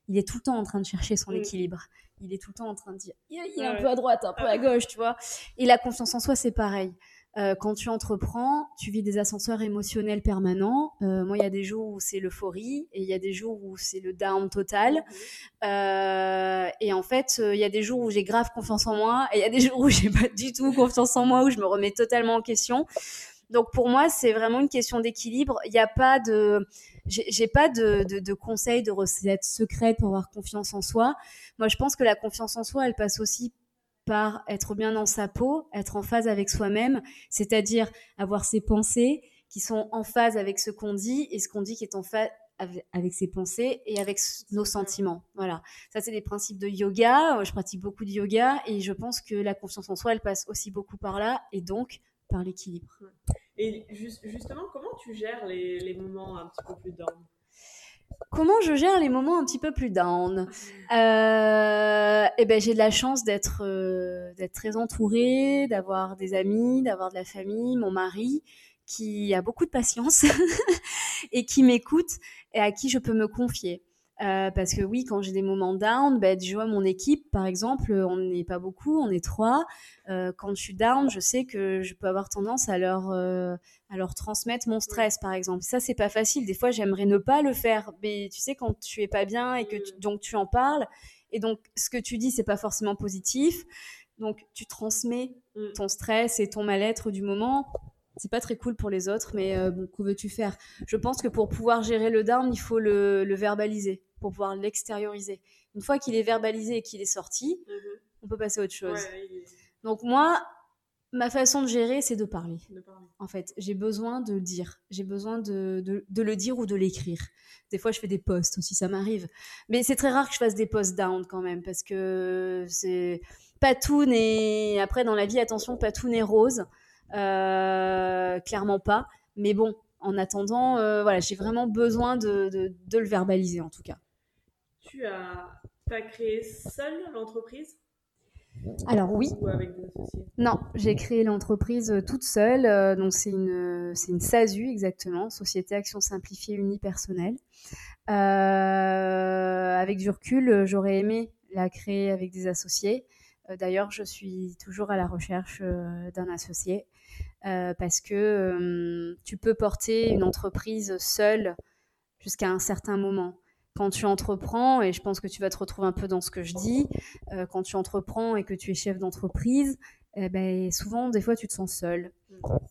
il est tout le temps en train de chercher son Mm. équilibre. Il est tout le temps en train de dire il est, un ouais. peu à droite, un peu à gauche, tu vois. Et la confiance en soi, c'est pareil. Euh, quand tu entreprends, tu vis des ascenseurs émotionnels permanents. Euh, moi, il y a des jours où c'est l'euphorie et il y a des jours où c'est le down total. Euh, et en fait, euh, il y a des jours où j'ai grave confiance en moi et il y a des jours où j'ai pas du tout confiance en moi, où je me remets totalement en question. Donc pour moi, c'est vraiment une question d'équilibre. Il n'y a pas de, j'ai j'ai pas de, de, de conseils, de recettes secrètes pour avoir confiance en soi. Moi, je pense que la confiance en soi, elle passe aussi par être bien dans sa peau, être en phase avec soi-même, c'est-à-dire avoir ses pensées qui sont en phase avec ce qu'on dit et ce qu'on dit qui est en phase avec, ses pensées et avec nos sentiments. Voilà. Ça, c'est des principes de yoga. Je pratique beaucoup de yoga et je pense que la confiance en soi, elle passe aussi beaucoup par là et donc par l'équilibre. Et juste- justement, comment tu gères les, les moments un petit peu plus down? Comment je gère les moments un petit peu plus down? Euh, Eh ben, j'ai de la chance d'être euh, d'être très entourée, d'avoir des amis, d'avoir de la famille, mon mari qui a beaucoup de patience et qui m'écoute et à qui je peux me confier. Euh, parce que oui, quand j'ai des moments down, ben, je vois mon équipe, par exemple, on n'est pas beaucoup, on est trois. Euh, quand je suis down, je sais que je peux avoir tendance à leur, euh, à leur transmettre mon stress, par exemple. Ça, c'est pas facile. Des fois, j'aimerais ne pas le faire, mais tu sais, quand tu es pas bien et que tu- donc tu en parles, et donc ce que tu dis, c'est pas forcément positif. Donc, tu transmets Mm. ton stress et ton mal-être du moment. C'est pas très cool pour les autres, mais euh, bon, que veux-tu faire? Je pense que pour pouvoir gérer le down, il faut le, le verbaliser, pour pouvoir l'extérioriser. Une fois qu'il est verbalisé et qu'il est sorti, Mhm. on peut passer à autre chose. Ouais, il est- Donc moi, Ma façon de gérer, c'est de parler. de parler En fait, j'ai besoin de le dire. J'ai besoin de, de- de le dire ou de l'écrire. Des fois, je fais des posts aussi, ça m'arrive. Mais c'est très rare que je fasse des posts down quand même, parce que c'est pas tout n'est. Après, dans la vie, attention, pas tout n'est rose. Euh, clairement pas. Mais bon, en attendant, euh, voilà, j'ai vraiment besoin de le verbaliser en tout cas. Tu as, as créé seule l'entreprise? Alors oui, ou avec des associés? Non, j'ai créé l'entreprise euh, toute seule. euh, donc c'est une, c'est une SASU exactement, Société Action Simplifiée Unipersonnelle. Euh, avec du recul, j'aurais aimé la créer avec des associés. Euh, D'ailleurs, je suis toujours à la recherche d'un associé parce que tu peux porter une entreprise seule jusqu'à un certain moment. Quand tu entreprends, et je pense que tu vas te retrouver un peu dans ce que je dis, euh, quand tu entreprends et que tu es chef d'entreprise, eh ben, souvent, des fois, tu te sens seul.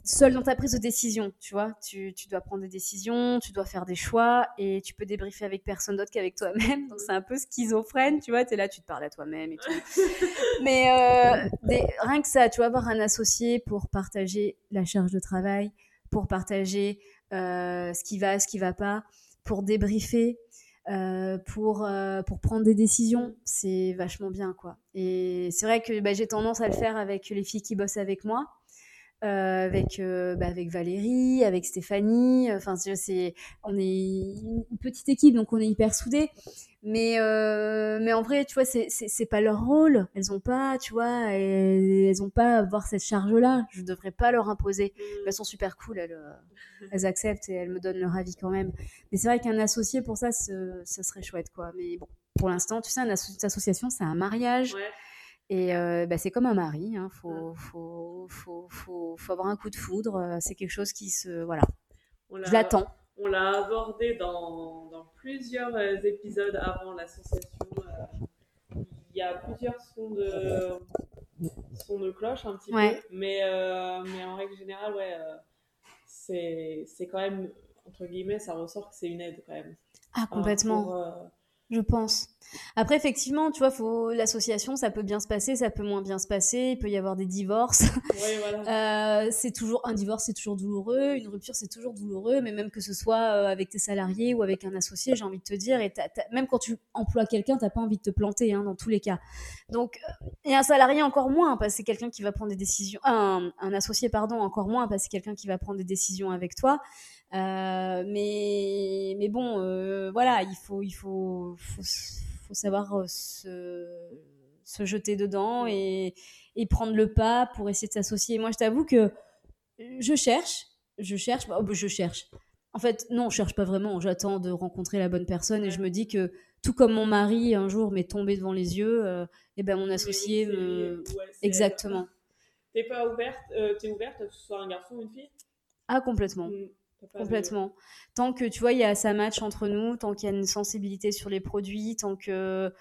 Seul dans ta prise de décision, tu vois. Tu, dois prendre des décisions, tu dois faire des choix et tu peux débriefer avec personne d'autre qu'avec toi-même. Donc, c'est un peu schizophrène, tu vois. Tu es là, tu te parles à toi-même. Mais euh, rien que ça, tu vas avoir un associé pour partager la charge de travail, pour partager euh, ce qui va, ce qui va pas, pour débriefer, euh, pour, euh, pour prendre des décisions. C'est vachement bien, quoi. Et c'est vrai que bah, j'ai tendance à le faire avec les filles qui bossent avec moi. Euh, avec, euh, bah, avec Valérie, avec Stéphanie, enfin c'est- on est une petite équipe donc on est hyper soudés. Mais, euh, mais en vrai, tu vois, c'est- c'est pas leur rôle. Elles ont pas, tu vois, elles, elles ont pas à avoir cette charge-là. Je devrais pas leur imposer. Elles sont super cool, elles, euh, elles acceptent et elles me donnent leur avis quand même. Mais c'est vrai qu'un associé, pour ça, ce, ce serait chouette, quoi. Mais bon, pour l'instant, tu sais, une asso- association, c'est un mariage. Ouais. Et euh, bah, c'est comme un mari, hein. faut, faut, faut, faut, faut avoir un coup de foudre. C'est quelque chose qui se. Voilà, On je l'attends. On l'a abordé dans, dans plusieurs épisodes avant l'association. euh, Il y a plusieurs sons de, sons de cloche un petit Ouais. peu. Mais, euh, mais en règle générale, ouais, c'est quand même, entre guillemets, ça ressort que c'est une aide quand même. Ah, Enfin, complètement. pour, Je pense. Après, effectivement, tu vois, faut l'association, ça peut bien se passer, ça peut moins bien se passer. Il peut y avoir des divorces. ouais, voilà. Euh, c'est toujours un divorce, c'est toujours douloureux. Une rupture, c'est toujours douloureux. Mais même que ce soit euh, avec tes salariés ou avec un associé, j'ai envie de te dire. Et même quand tu emploies quelqu'un, t'as pas envie de te planter, hein, dans tous les cas. Donc, euh, et un salarié encore moins, parce que c'est quelqu'un qui va prendre des décisions. Un, un associé, pardon, encore moins, parce que c'est quelqu'un qui va prendre des décisions avec toi. Euh, mais, mais bon, euh, voilà, il faut, il faut, faut, faut savoir euh, se, se jeter dedans et, et prendre le pas pour essayer de s'associer. Moi, je t'avoue que je cherche, je cherche, bah, je cherche. En fait, non, je cherche pas vraiment. J'attends de rencontrer la bonne personne et je me dis que tout comme mon mari un jour m'est tombé devant les yeux, euh, et ben mon associé me... ouais, Exactement. T'es pas ouverte, euh, t'es ouverte que ce soit un garçon ou une fille? Ah, complètement. Mm, de- Complètement. Tant que tu vois, il y a ça match entre nous, tant qu'il y a une sensibilité sur les produits, tant que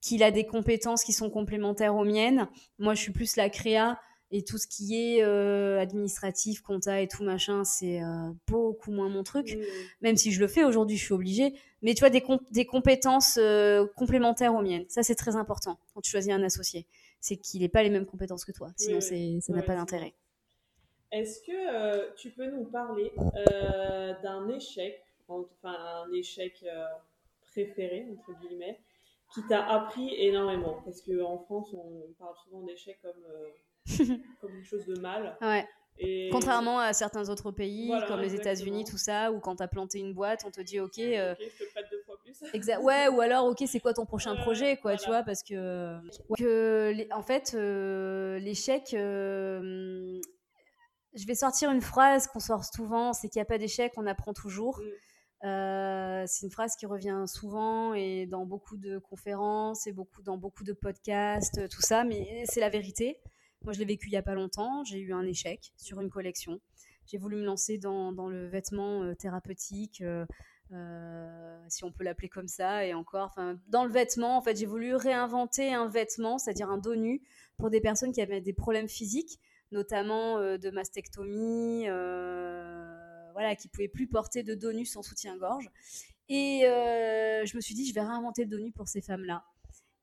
qu'il a des compétences qui sont complémentaires aux miennes. Moi, je suis plus la créa et tout ce qui est euh, administratif, compta et tout machin, c'est euh, beaucoup moins mon truc. Mm. Même si je le fais aujourd'hui, je suis obligée. Mais tu vois, des, com- des compétences euh, complémentaires aux miennes. Ça, c'est très important quand tu choisis un associé. C'est qu'il n'ait pas les mêmes compétences que toi. Sinon, oui. ça n'a pas d'intérêt. Est-ce que euh, tu peux nous parler euh, d'un échec, enfin un échec euh, préféré, entre guillemets, qui t'a appris énormément? Parce qu'en France, on parle souvent d'échec comme, comme quelque chose de mal. Ouais. Et... Contrairement à certains autres pays, Voilà, comme les. États-Unis, tout ça, où quand t'as planté une boîte, on te dit ok, euh, je te prête deux fois plus. exa- ouais, ou alors ok, c'est quoi ton prochain projet, quoi, tu vois, parce que, ouais, que les- en fait, euh, l'échec, je vais sortir une phrase qu'on sort souvent, c'est qu'il n'y a pas d'échec, on apprend toujours. Mm. Euh, c'est une phrase qui revient souvent et dans beaucoup de conférences et beaucoup dans beaucoup de podcasts, euh, tout ça, mais c'est la vérité. Moi, je l'ai vécu il y a pas longtemps. J'ai eu un échec sur une collection. J'ai voulu me lancer dans, dans le vêtement euh, thérapeutique, euh, euh, si on peut l'appeler comme ça, et encore, dans le vêtement, en fait, j'ai voulu réinventer un vêtement, c'est-à-dire un dos nu, pour des personnes qui avaient des problèmes physiques, notamment euh, de mastectomie, euh, voilà, qui pouvaient plus porter de dos nu sans soutien-gorge. Et euh, je me suis dit, je vais réinventer le dos nu pour ces femmes-là.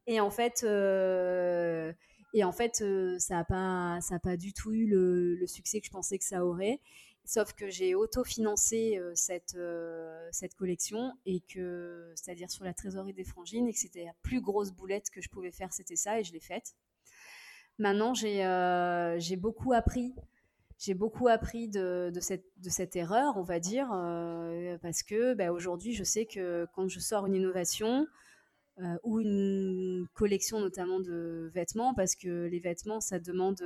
Et en fait, euh, Et en fait, ça n'a pas, pas du tout eu le, succès que je pensais que ça aurait. Sauf que j'ai autofinancé cette, cette collection et que, c'est-à-dire sur la trésorerie des frangines, et que c'était la plus grosse boulette que je pouvais faire, c'était ça, et je l'ai faite. Maintenant, j'ai beaucoup appris j'ai beaucoup appris de, cette, erreur, on va dire, euh, parce que bah, aujourd'hui, je sais que quand je sors une innovation euh, ou une collection notamment de vêtements, parce que les vêtements, ça demande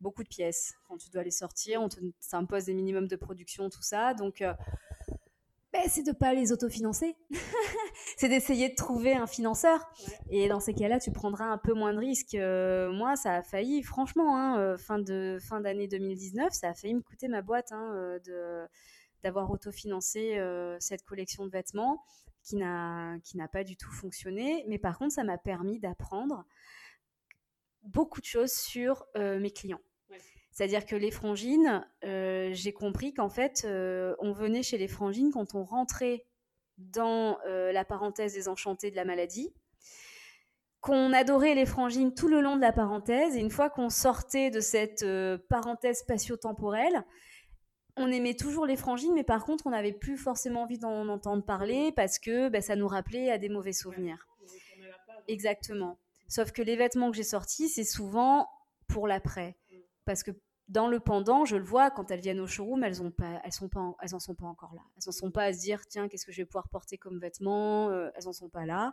beaucoup de pièces. Quand tu dois les sortir, on t'impose des minimums de production, tout ça. Donc, euh, c'est de pas les autofinancer. c'est d'essayer de trouver un financeur. Et dans ces cas-là, tu prendras un peu moins de risques. Euh, moi, ça a failli, franchement, hein, euh, fin de fin d'année 2019, ça a failli me coûter ma boîte hein, euh, de d'avoir autofinancé cette collection de vêtements qui n'a qui n'a pas du tout fonctionné. Mais par contre, ça m'a permis d'apprendre beaucoup de choses sur mes clients. C'est-à-dire que les frangines, euh, j'ai compris qu'en fait, euh, on venait chez les frangines quand on rentrait dans euh, la parenthèse des enchantés de la maladie, qu'on adorait les frangines tout le long de la parenthèse, et une fois qu'on sortait de cette parenthèse spatio-temporelle, on aimait toujours les frangines, mais par contre, on n'avait plus forcément envie d'en entendre parler parce que bah, ça nous rappelait à des mauvais souvenirs. Exactement. Sauf que les vêtements que j'ai sortis, c'est souvent pour l'après. Parce que dans le pendant, je le vois, quand elles viennent au showroom, elles ont pas, elles sont pas, elles en sont pas encore là. Elles en sont pas à se dire, tiens, qu'est-ce que je vais pouvoir porter comme vêtements euh, Elles en sont pas là.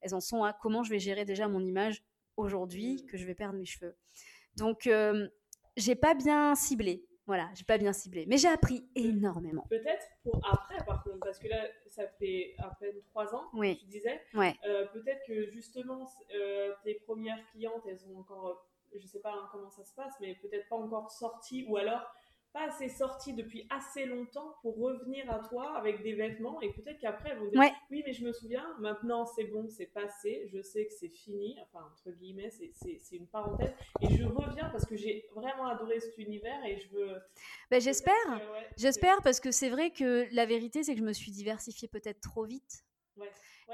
Elles en sont à comment je vais gérer déjà mon image aujourd'hui que je vais perdre mes cheveux. Donc, euh, j'ai pas bien ciblé. Voilà, j'ai pas bien ciblé, mais j'ai appris énormément. Peut-être pour après, par contre, parce que là, ça fait à peine trois ans, oui. tu disais. Ouais. Euh, peut-être que justement, euh, tes premières clientes, elles ont encore je sais pas hein, comment ça se passe, mais peut-être pas encore sorti ou alors pas assez sorti depuis assez longtemps pour revenir à toi avec des vêtements et peut-être qu'après elles vont dire oui mais je me souviens maintenant c'est bon c'est passé je sais que c'est fini enfin entre guillemets c'est une parenthèse et je reviens parce que j'ai vraiment adoré cet univers et je veux ben, j'espère. j'espère parce que c'est vrai que la vérité c'est que je me suis diversifiée peut-être trop vite.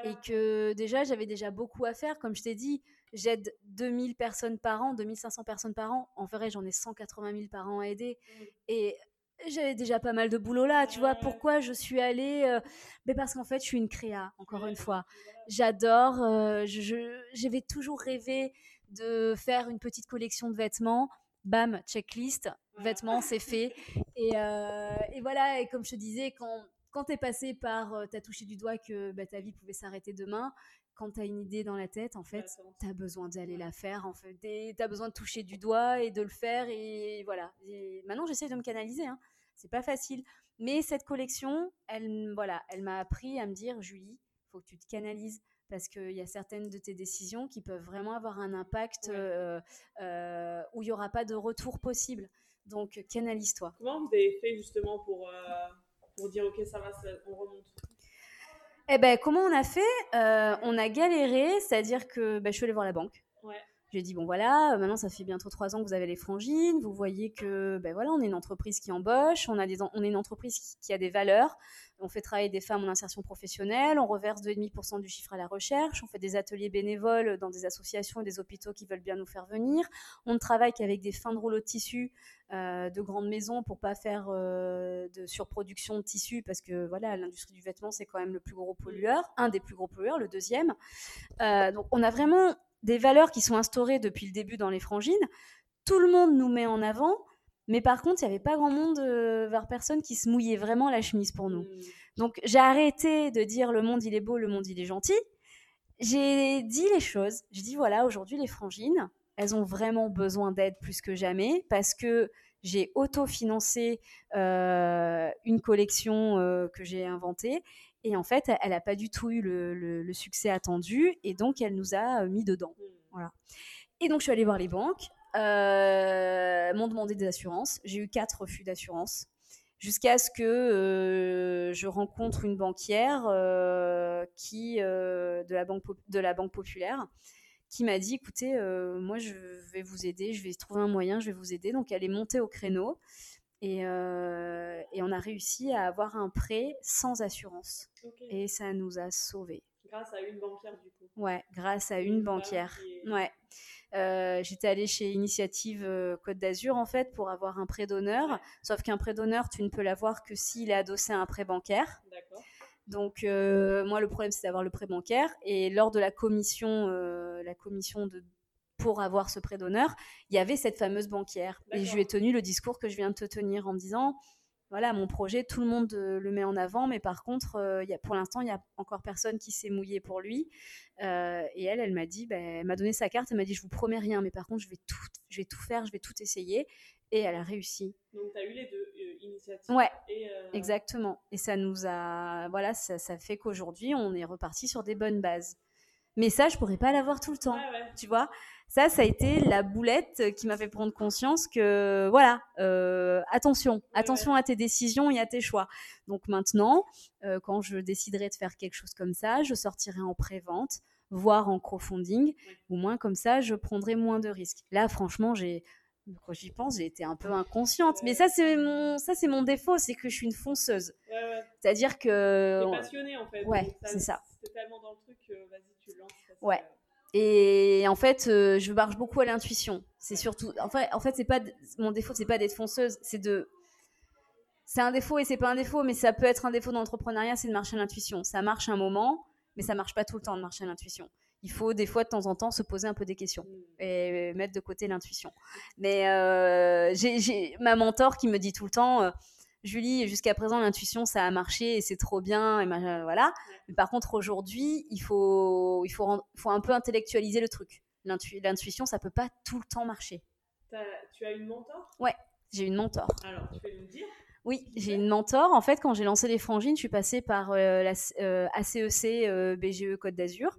Et que déjà j'avais déjà beaucoup à faire comme je t'ai dit j'aide 2000 personnes par an, 2500 personnes par an. En vrai, j'en ai 180 000 par an à aider. Mmh. Et j'avais déjà pas mal de boulot là, tu vois. Pourquoi je suis allée euh, Mais parce qu'en fait, je suis une créa, encore une fois. J'adore, euh, j'avais toujours rêvé de faire une petite collection de vêtements. Bam, checklist, vêtements, c'est fait. Et, euh, et, voilà, et comme je te disais, quand, quand tu es passé par, tu as touché du doigt que bah, ta vie pouvait s'arrêter demain, quand tu as une idée dans la tête, en fait, tu as besoin d'aller la faire. En fait, tu as besoin de toucher du doigt et de le faire. Et voilà. maintenant, j'essaie de me canaliser. Hein. C'est pas facile. Mais cette collection, elle, voilà, elle m'a appris à me dire, Julie, faut que tu te canalises parce qu'il y a certaines de tes décisions qui peuvent vraiment avoir un impact euh, euh, où il n'y aura pas de retour possible. Donc, canalise-toi. Comment vous avez fait justement pour, euh, pour dire, OK, ça va, on remonte? Eh ben, comment on a fait? Euh, On a galéré, c'est-à-dire que ben, je suis allée voir la banque. J'ai dit bon voilà, maintenant ça fait bientôt trois ans que vous avez les frangines, vous voyez que ben voilà, on est une entreprise qui embauche, on a des, on est une entreprise qui, a des valeurs, on fait travailler des femmes en insertion professionnelle, on reverse 2,5% du chiffre à la recherche, on fait des ateliers bénévoles dans des associations et des hôpitaux qui veulent bien nous faire venir, on ne travaille qu'avec des fins de rouleaux de tissu euh, de grandes maisons pour pas faire euh, de surproduction de tissu parce que voilà l'industrie du vêtement c'est quand même le plus gros pollueur, un des plus gros pollueurs, le deuxième. Euh, donc on a vraiment des valeurs qui sont instaurées depuis le début dans les frangines. Tout le monde nous met en avant, mais par contre, il n'y avait pas grand monde euh, vers personne qui se mouillait vraiment la chemise pour nous. Hmm. Donc j'ai arrêté de dire le monde il est beau, le monde il est gentil. J'ai dit les choses. J'ai dit voilà, aujourd'hui les frangines, elles ont vraiment besoin d'aide plus que jamais parce que j'ai autofinancé euh, une collection euh, que j'ai inventée et en fait, elle n'a pas du tout eu le, succès attendu et donc elle nous a euh, mis dedans. Hmm. Voilà. Et donc je suis allée voir les banques, euh, m'ont demandé des assurances. J'ai eu quatre refus d'assurance jusqu'à ce que euh, je rencontre une banquière euh, qui de la banque de la banque populaire qui m'a dit écoutez moi je vais vous aider je vais trouver un moyen je vais vous aider donc elle est montée au créneau et, euh, et, on a réussi à avoir un prêt sans assurance. Et ça nous a sauvés. Grâce à une banquière, du coup. Ouais, grâce à une, banquière. Ouais. Euh, j'étais allée chez Initiative euh, Côte d'Azur en fait pour avoir un prêt d'honneur. Sauf qu'un prêt d'honneur, tu ne peux l'avoir que s'il est adossé à un prêt bancaire. Donc euh, moi le problème c'est d'avoir le prêt bancaire et lors de la commission, la commission de pour avoir ce prêt d'honneur, il y avait cette fameuse banquière. Et je lui ai tenu le discours que je viens de te tenir en me disant voilà, mon projet, tout le monde euh, le met en avant, mais par contre, euh, y a, pour l'instant, il n'y a encore personne qui s'est mouillé pour lui. Euh, et elle, elle m'a dit, bah, elle m'a donné sa carte, elle m'a dit, je vous promets rien, mais par contre, je vais tout, je vais tout faire, je vais tout essayer. Et elle a réussi. Donc, tu as eu les deux initiatives. Ouais, exactement. Et ça nous a, voilà, ça, ça fait qu'aujourd'hui, on est reparti sur des bonnes bases. Mais ça, je pourrais pas l'avoir tout le temps, tu vois ça, ça a été la boulette qui m'a fait prendre conscience que, voilà, euh, attention, attention à tes décisions et à tes choix. Donc maintenant, euh, quand je déciderai de faire quelque chose comme ça, je sortirai en pré-vente, voire en crowdfunding, au moins comme ça, je prendrai moins de risques. Là, franchement, j'ai quand j'y pense, j'ai été un peu inconsciente. Mais ça, c'est mon, ça, c'est mon défaut, c'est que je suis une fonceuse. C'est-à-dire que. T'es passionnée, en fait. Ouais, c'est ça. T'es tellement dans le truc, vas-y, tu lances. Ouais. Et en fait, euh, je marche beaucoup à l'intuition. C'est surtout, en fait, en fait, c'est pas mon défaut, c'est pas d'être fonceuse, c'est de, c'est un défaut et c'est pas un défaut, mais ça peut être un défaut d'entrepreneuriat, c'est de marcher à l'intuition. Ça marche un moment, mais ça marche pas tout le temps de marcher à l'intuition. Il faut des fois de temps en temps se poser un peu des questions mm. et mettre de côté l'intuition. Mais euh, j'ai ma mentor qui me dit tout le temps. Euh, Julie, jusqu'à présent, l'intuition, ça a marché et c'est trop bien. Et voilà. Mais par contre, aujourd'hui, il faut, il faut, faut un peu intellectualiser le truc. L'intuition, ça peut pas tout le temps marcher. tu as une mentor? Ouais, j'ai une mentor. Alors, tu peux nous dire oui, j'ai une mentor. En fait, quand j'ai lancé les frangines, je suis passée par euh, la ACEC euh, BGE euh, Côte d'Azur,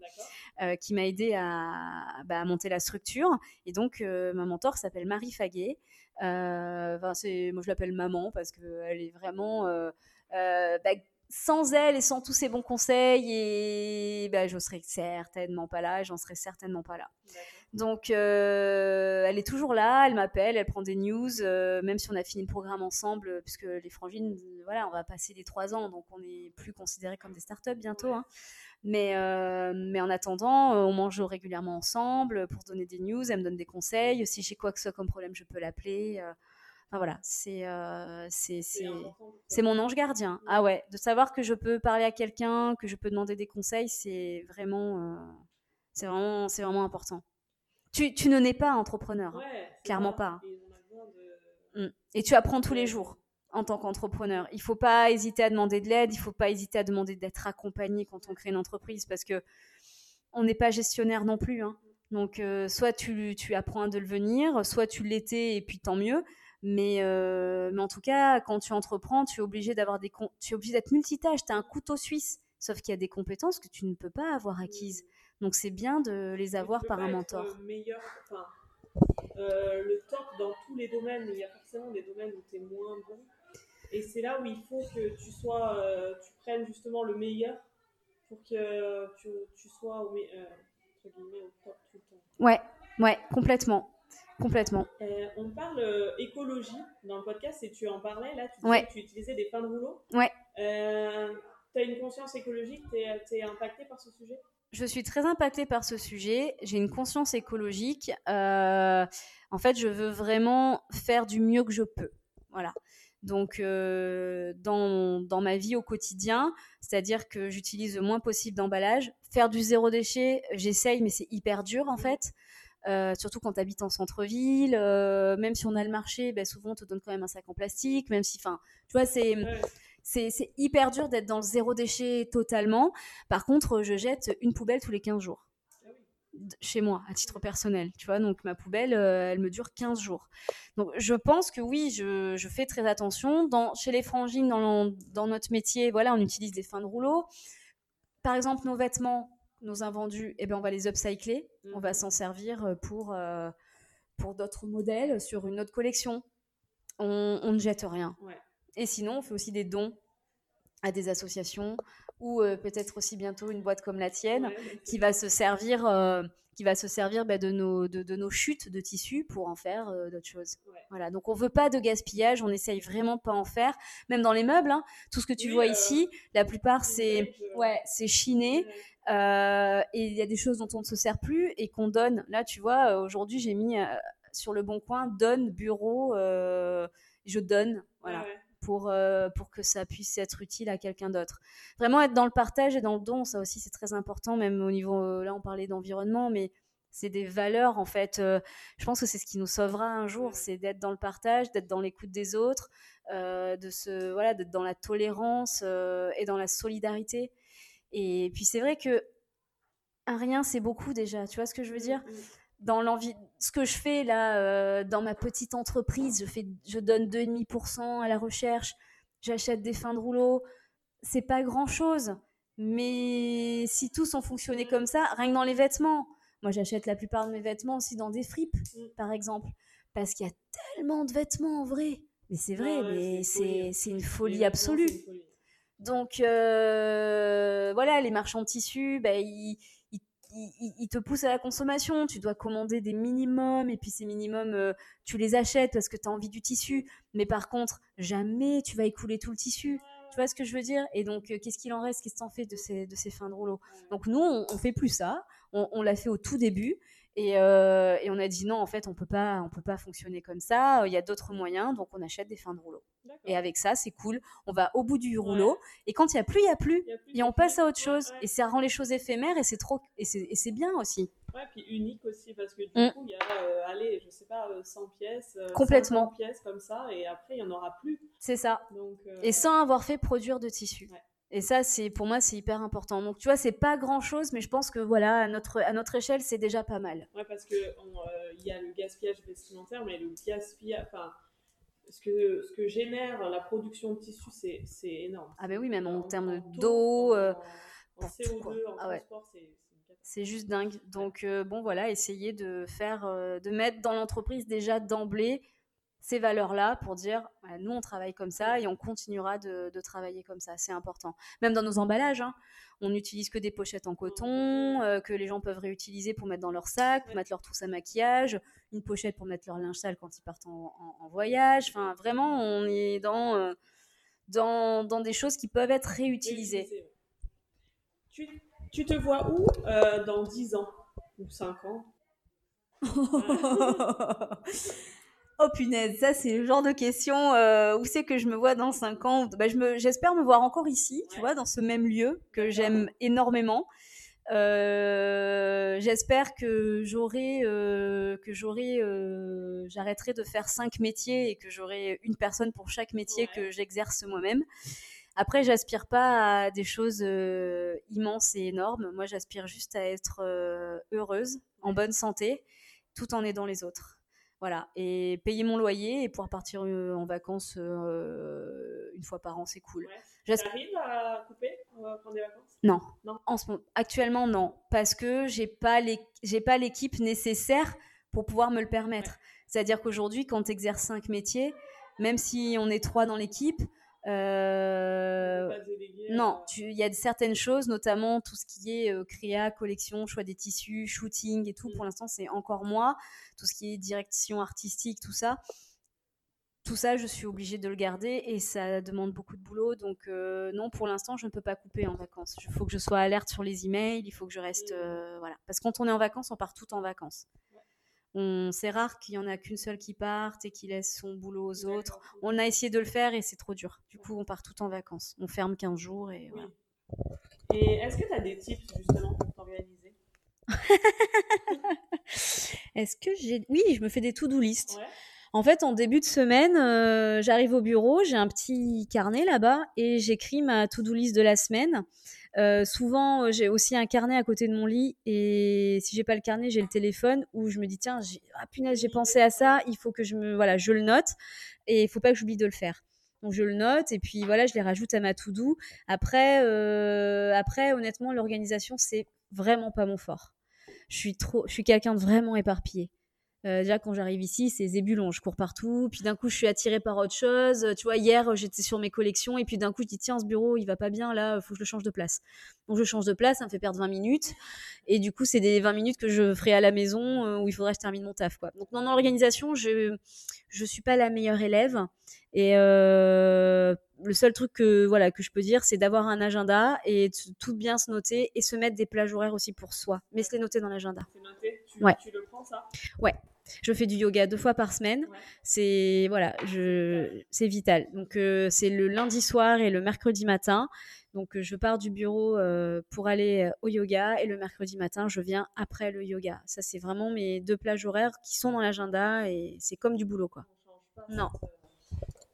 qui m'a aidé à, bah, à, monter la structure. Et donc, ma mentor s'appelle Marie Faguet. Euh, moi, je l'appelle maman parce qu'elle est vraiment. Euh, euh, bah, sans elle et sans tous ses bons conseils, et bah, je serais certainement pas là, j'en serais certainement pas là. Donc, elle est toujours là, elle m'appelle, elle prend des news, même si on a fini le programme ensemble, puisque les frangines, voilà, on va passer les trois ans, donc on n'est plus considérés comme des startups bientôt. Hein. Mais, euh, mais en attendant, euh, on mange régulièrement ensemble pour donner des news. Elle me donne des conseils. Si j'ai quoi que ce soit comme problème, je peux l'appeler. Euh. Enfin voilà, c'est c'est mon ange gardien. Ah ouais, de savoir que je peux parler à quelqu'un, que je peux demander des conseils, c'est vraiment, c'est vraiment, c'est vraiment important. Tu, tu ne nais pas entrepreneur, clairement pas. Et, mmh. et tu apprends tous les jours en tant qu'entrepreneur. Il faut pas hésiter à demander de l'aide, il faut pas hésiter à demander d'être accompagné quand on crée une entreprise parce que on n'est pas gestionnaire non plus. Hein. Donc, euh, soit tu, tu, apprends à de le venir, soit tu l'étais et puis tant mieux. Mais, euh, mais en tout cas, quand tu entreprends, tu es obligé d'avoir des tu es obligé d'être multitâche. Tu as un couteau suisse, sauf qu'il y a des compétences que tu ne peux pas avoir acquises. Donc, c'est bien de les avoir par un mentor. Euh, meilleur, le top dans tous les domaines, il y a forcément des domaines où tu es moins bon. Et c'est là où il faut que tu sois, euh, tu prennes justement le meilleur pour que tu, tu sois au, euh, au top tout le temps. Ouais, ouais, complètement. Complètement. Euh, on parle écologie dans le podcast et tu en parlais là, tu, que tu utilisais des fins de rouleau. Ouais. tu as une conscience écologique, tu es, es impacté par ce sujet? Je suis très impactée par ce sujet. J'ai une conscience écologique. en fait, je veux vraiment faire du mieux que je peux. Voilà. Donc, euh, dans, dans, ma vie au quotidien, c'est-à-dire que j'utilise le moins possible d'emballage. Faire du zéro déchet, j'essaye, mais c'est hyper dur en fait. Euh, surtout quand tu habites en centre-ville, euh, même si on a le marché, ben souvent on te donne quand même un sac en plastique, même si, enfin, tu vois, c'est c'est hyper dur d'être dans le zéro déchet totalement. Par contre, je jette une poubelle tous les 15 jours chez moi à titre personnel, tu vois. Donc ma poubelle, euh, elle me dure 15 jours. Donc je pense que oui, je, je fais très attention. Dans, chez les frangines, dans, dans, notre métier, voilà, on utilise des fins de rouleau. Par exemple, nos vêtements, nos invendus, eh ben, on va les upcycler. On va s'en servir euh, pour, euh, pour d'autres modèles sur une autre collection. On, on ne jette rien. Et sinon, on fait aussi des dons à des associations ou peut-être aussi bientôt une boîte comme la tienne qui va se servir qui va se servir bah, de, nos, de, nos chutes de tissu pour en faire d'autres choses. Voilà, donc on veut pas de gaspillage, on essaye vraiment pas en faire. Même dans les meubles, hein, tout ce que tu vois ici, la plupart c'est ouais, c'est chiné. et il y a des choses dont on ne se sert plus et qu'on donne. Là, tu vois, aujourd'hui j'ai mis sur le bon coin donne bureau, je donne. Voilà pour, euh, pour que ça puisse être utile à quelqu'un d'autre. Vraiment être dans le partage et dans le don, ça aussi c'est très important, même au niveau, euh, là on parlait d'environnement, mais c'est des valeurs en fait. Euh, je pense que c'est ce qui nous sauvera un jour, c'est d'être dans le partage, d'être dans l'écoute des autres, de se, voilà, d'être dans la tolérance et dans la solidarité. Et puis c'est vrai que un rien c'est beaucoup déjà, tu vois ce que je veux dire? mmh, mmh dans l'envie, ce que je fais là euh, dans ma petite entreprise, je fais, je donne 2,5% à la recherche, j'achète des fins de rouleau, c'est pas grand chose, mais si tous ont fonctionné comme ça, rien que dans les vêtements, moi j'achète la plupart de mes vêtements aussi dans des fripes, mm. par exemple, parce qu'il y a tellement de vêtements en vrai, mais c'est vrai, mais c'est une folie absolue. Donc euh, voilà, les marchands de tissus, bah, ils il, te pousse à la consommation. Tu dois commander des minimums et puis ces minimums, euh, tu les achètes parce que tu as envie du tissu. Mais par contre, jamais tu vas écouler tout le tissu. Tu vois ce que je veux dire? Et donc, euh, qu'est-ce qu'il en reste? Qu'est-ce que t'en fais de ces, fins de rouleau Donc, nous, on, on, fait plus ça. On, l'a fait au tout début. Euh, et, on a dit non, en fait, on peut pas, on peut pas fonctionner comme ça. Il y a d'autres moyens, donc on achète des fins de rouleau. Et avec ça, c'est cool. On va au bout du rouleau. Et quand il y a plus, il y a plus. et on passe à autre chose. Et ça rend les choses éphémères. Et c'est trop, et c'est bien aussi. Ouais, puis unique aussi parce que du mm. coup, il y a, euh, allez, je sais pas, 100 euh, pièces, complètement pièces comme ça, et après il y en aura plus. C'est ça. Et sans avoir fait produire de tissu. Et ça, c'est pour moi, c'est hyper important. Donc, tu vois, c'est pas grand chose, mais je pense que voilà, à notre, à notre échelle, c'est déjà pas mal. Ouais, parce que euh, y a le gaspillage vestimentaire, mais le gaspillage, enfin, ce que, ce que génère la production de tissu, c'est énorme. Ah, ben oui, même en, termes d'eau, euh, en, CO2, en ah transport, c'est c'est juste dingue. Donc, euh, bon, voilà, essayer de faire, de mettre dans l'entreprise déjà d'emblée ces valeurs-là pour dire nous on travaille comme ça et on continuera de, travailler comme ça, c'est important. Même dans nos emballages, hein, on n'utilise que des pochettes en coton euh, que les gens peuvent réutiliser pour mettre dans leur sac, pour mettre leur trousse à maquillage, une pochette pour mettre leur linge sale quand ils partent en, voyage. Enfin, vraiment, on est dans, euh, dans, dans, des choses qui peuvent être réutilisées. Tu, tu te vois où euh, dans 10 ans ou 5 ans? Oh punaise, ça c'est le genre de question euh, où c'est que je me vois dans 5 ans. Bah, J'espère me voir encore ici, tu vois, dans ce même lieu que j'aime énormément. Euh, j'espère que j'aurai, euh, que j'aurai, j'arrêterai de faire cinq métiers et que j'aurai une personne pour chaque métier que j'exerce moi-même. Après, j'aspire pas à des choses immenses et énormes. Moi, j'aspire juste à être heureuse, en bonne santé, tout en aidant les autres. Voilà, et payer mon loyer et pouvoir partir euh, en vacances euh, une fois par an, c'est cool. Ouais. arrives à couper, prendre des vacances? Non, non. En ce moment, actuellement non, parce que j'ai pas j'ai pas l'équipe nécessaire pour pouvoir me le permettre. C'est-à-dire qu'aujourd'hui, quand tu exerces cinq métiers, même si on est trois dans l'équipe, euh, non, il y a certaines choses, notamment tout ce qui est euh, créa, collection, choix des tissus, shooting et tout. Pour l'instant, c'est encore moi. Tout ce qui est direction artistique, tout ça. Tout ça, je suis obligée de le garder et ça demande beaucoup de boulot. Donc, euh, non, pour l'instant, je ne peux pas couper en vacances. Il faut que je sois alerte sur les emails. Il faut que je reste. Mm. voilà. Parce que quand on est en vacances, on part tout en vacances c'est rare qu'il y en a qu'une seule qui parte et qui laisse son boulot aux autres. On a essayé de le faire et c'est trop dur. Du coup, on part tout en vacances. On ferme 15 jours et voilà. Et est-ce que tu as des tips justement pour t'organiser? Est-ce que j'ai... Oui, je me fais des to-do list. En fait, en début de semaine, euh, j'arrive au bureau, j'ai un petit carnet là-bas et j'écris ma to-do list de la semaine. Euh, souvent, euh, j'ai aussi un carnet à côté de mon lit et si j'ai pas le carnet, j'ai le téléphone où je me dis tiens, ah punaise, j'ai pensé à ça, il faut que je me voilà, je le note et il faut pas que j'oublie de le faire. Donc je le note et puis voilà, je les rajoute à ma to-do. Après, euh, après, honnêtement, l'organisation c'est vraiment pas mon fort. Je suis trop, je suis quelqu'un de vraiment éparpillé. Euh, déjà, quand j'arrive ici, c'est zébulon. Je cours partout. Puis d'un coup, je suis attirée par autre chose. Tu vois, hier, j'étais sur mes collections. Et puis d'un coup, je dis, tiens, ce bureau, il va pas bien. Là, faut que je le change de place. Donc, je change de place. Ça me fait perdre 20 minutes. Et du coup, c'est des 20 minutes que je ferai à la maison euh, où il faudrait que je termine mon taf. Quoi. Donc, dans l'organisation, je je suis pas la meilleure élève. Et euh, le seul truc que voilà que je peux dire, c'est d'avoir un agenda et de tout bien se noter et se mettre des plages horaires aussi pour soi, mais se les noter dans l'agenda. Tu, Ouais. tu le prends ça? Ouais. Je fais du yoga deux fois par semaine. Ouais. C'est voilà, je c'est vital. Donc euh, c'est le lundi soir et le mercredi matin. Donc euh, je pars du bureau euh, pour aller au yoga et le mercredi matin je viens après le yoga. Ça c'est vraiment mes deux plages horaires qui sont dans l'agenda et c'est comme du boulot quoi. Non.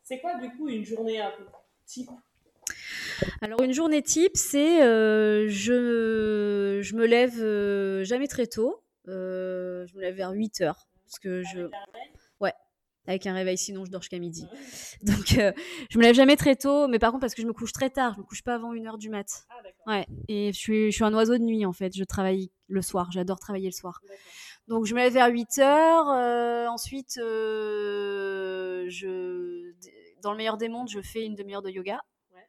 C'est quoi du coup une journée un peu type? Alors une journée type, c'est euh, je, je me lève euh, jamais très tôt. Euh, je me lève vers 8 heures. Parce que je, réveil? Avec un réveil, sinon je dors jusqu'à midi. Donc euh, je me lève jamais très tôt, mais par contre parce que je me couche très tard, je me couche pas avant 1 heure du mat. Ah. Ouais, et je suis, je suis un oiseau de nuit en fait, je travaille le soir, j'adore travailler le soir. Donc je me lève vers 8 heures. euh, ensuite, euh, je, dans le meilleur des mondes, je fais une demi-heure de yoga. Ouais.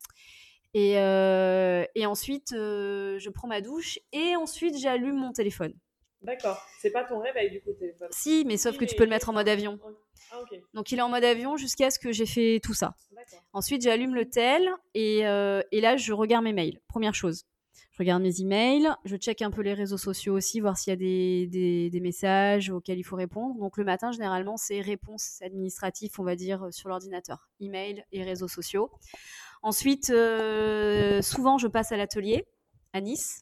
Et, euh, et ensuite, je prends ma douche et ensuite j'allume mon téléphone. D'accord. C'est pas ton réveil du coup téléphone. Si, mais sauf Oui, que tu peux le mettre en mode avion. Ah ok. Donc il est en mode avion jusqu'à ce que j'ai fait tout ça. Ensuite, j'allume le tel et, euh, et là, je regarde mes mails. Première chose. Je regarde mes emails, je check un peu les réseaux sociaux aussi, voir s'il y a des, des, des messages auxquels il faut répondre. Donc le matin, généralement, c'est réponse administrative, on va dire, euh, sur l'ordinateur. Email et réseaux sociaux. Ensuite, euh, souvent, je passe à l'atelier à Nice.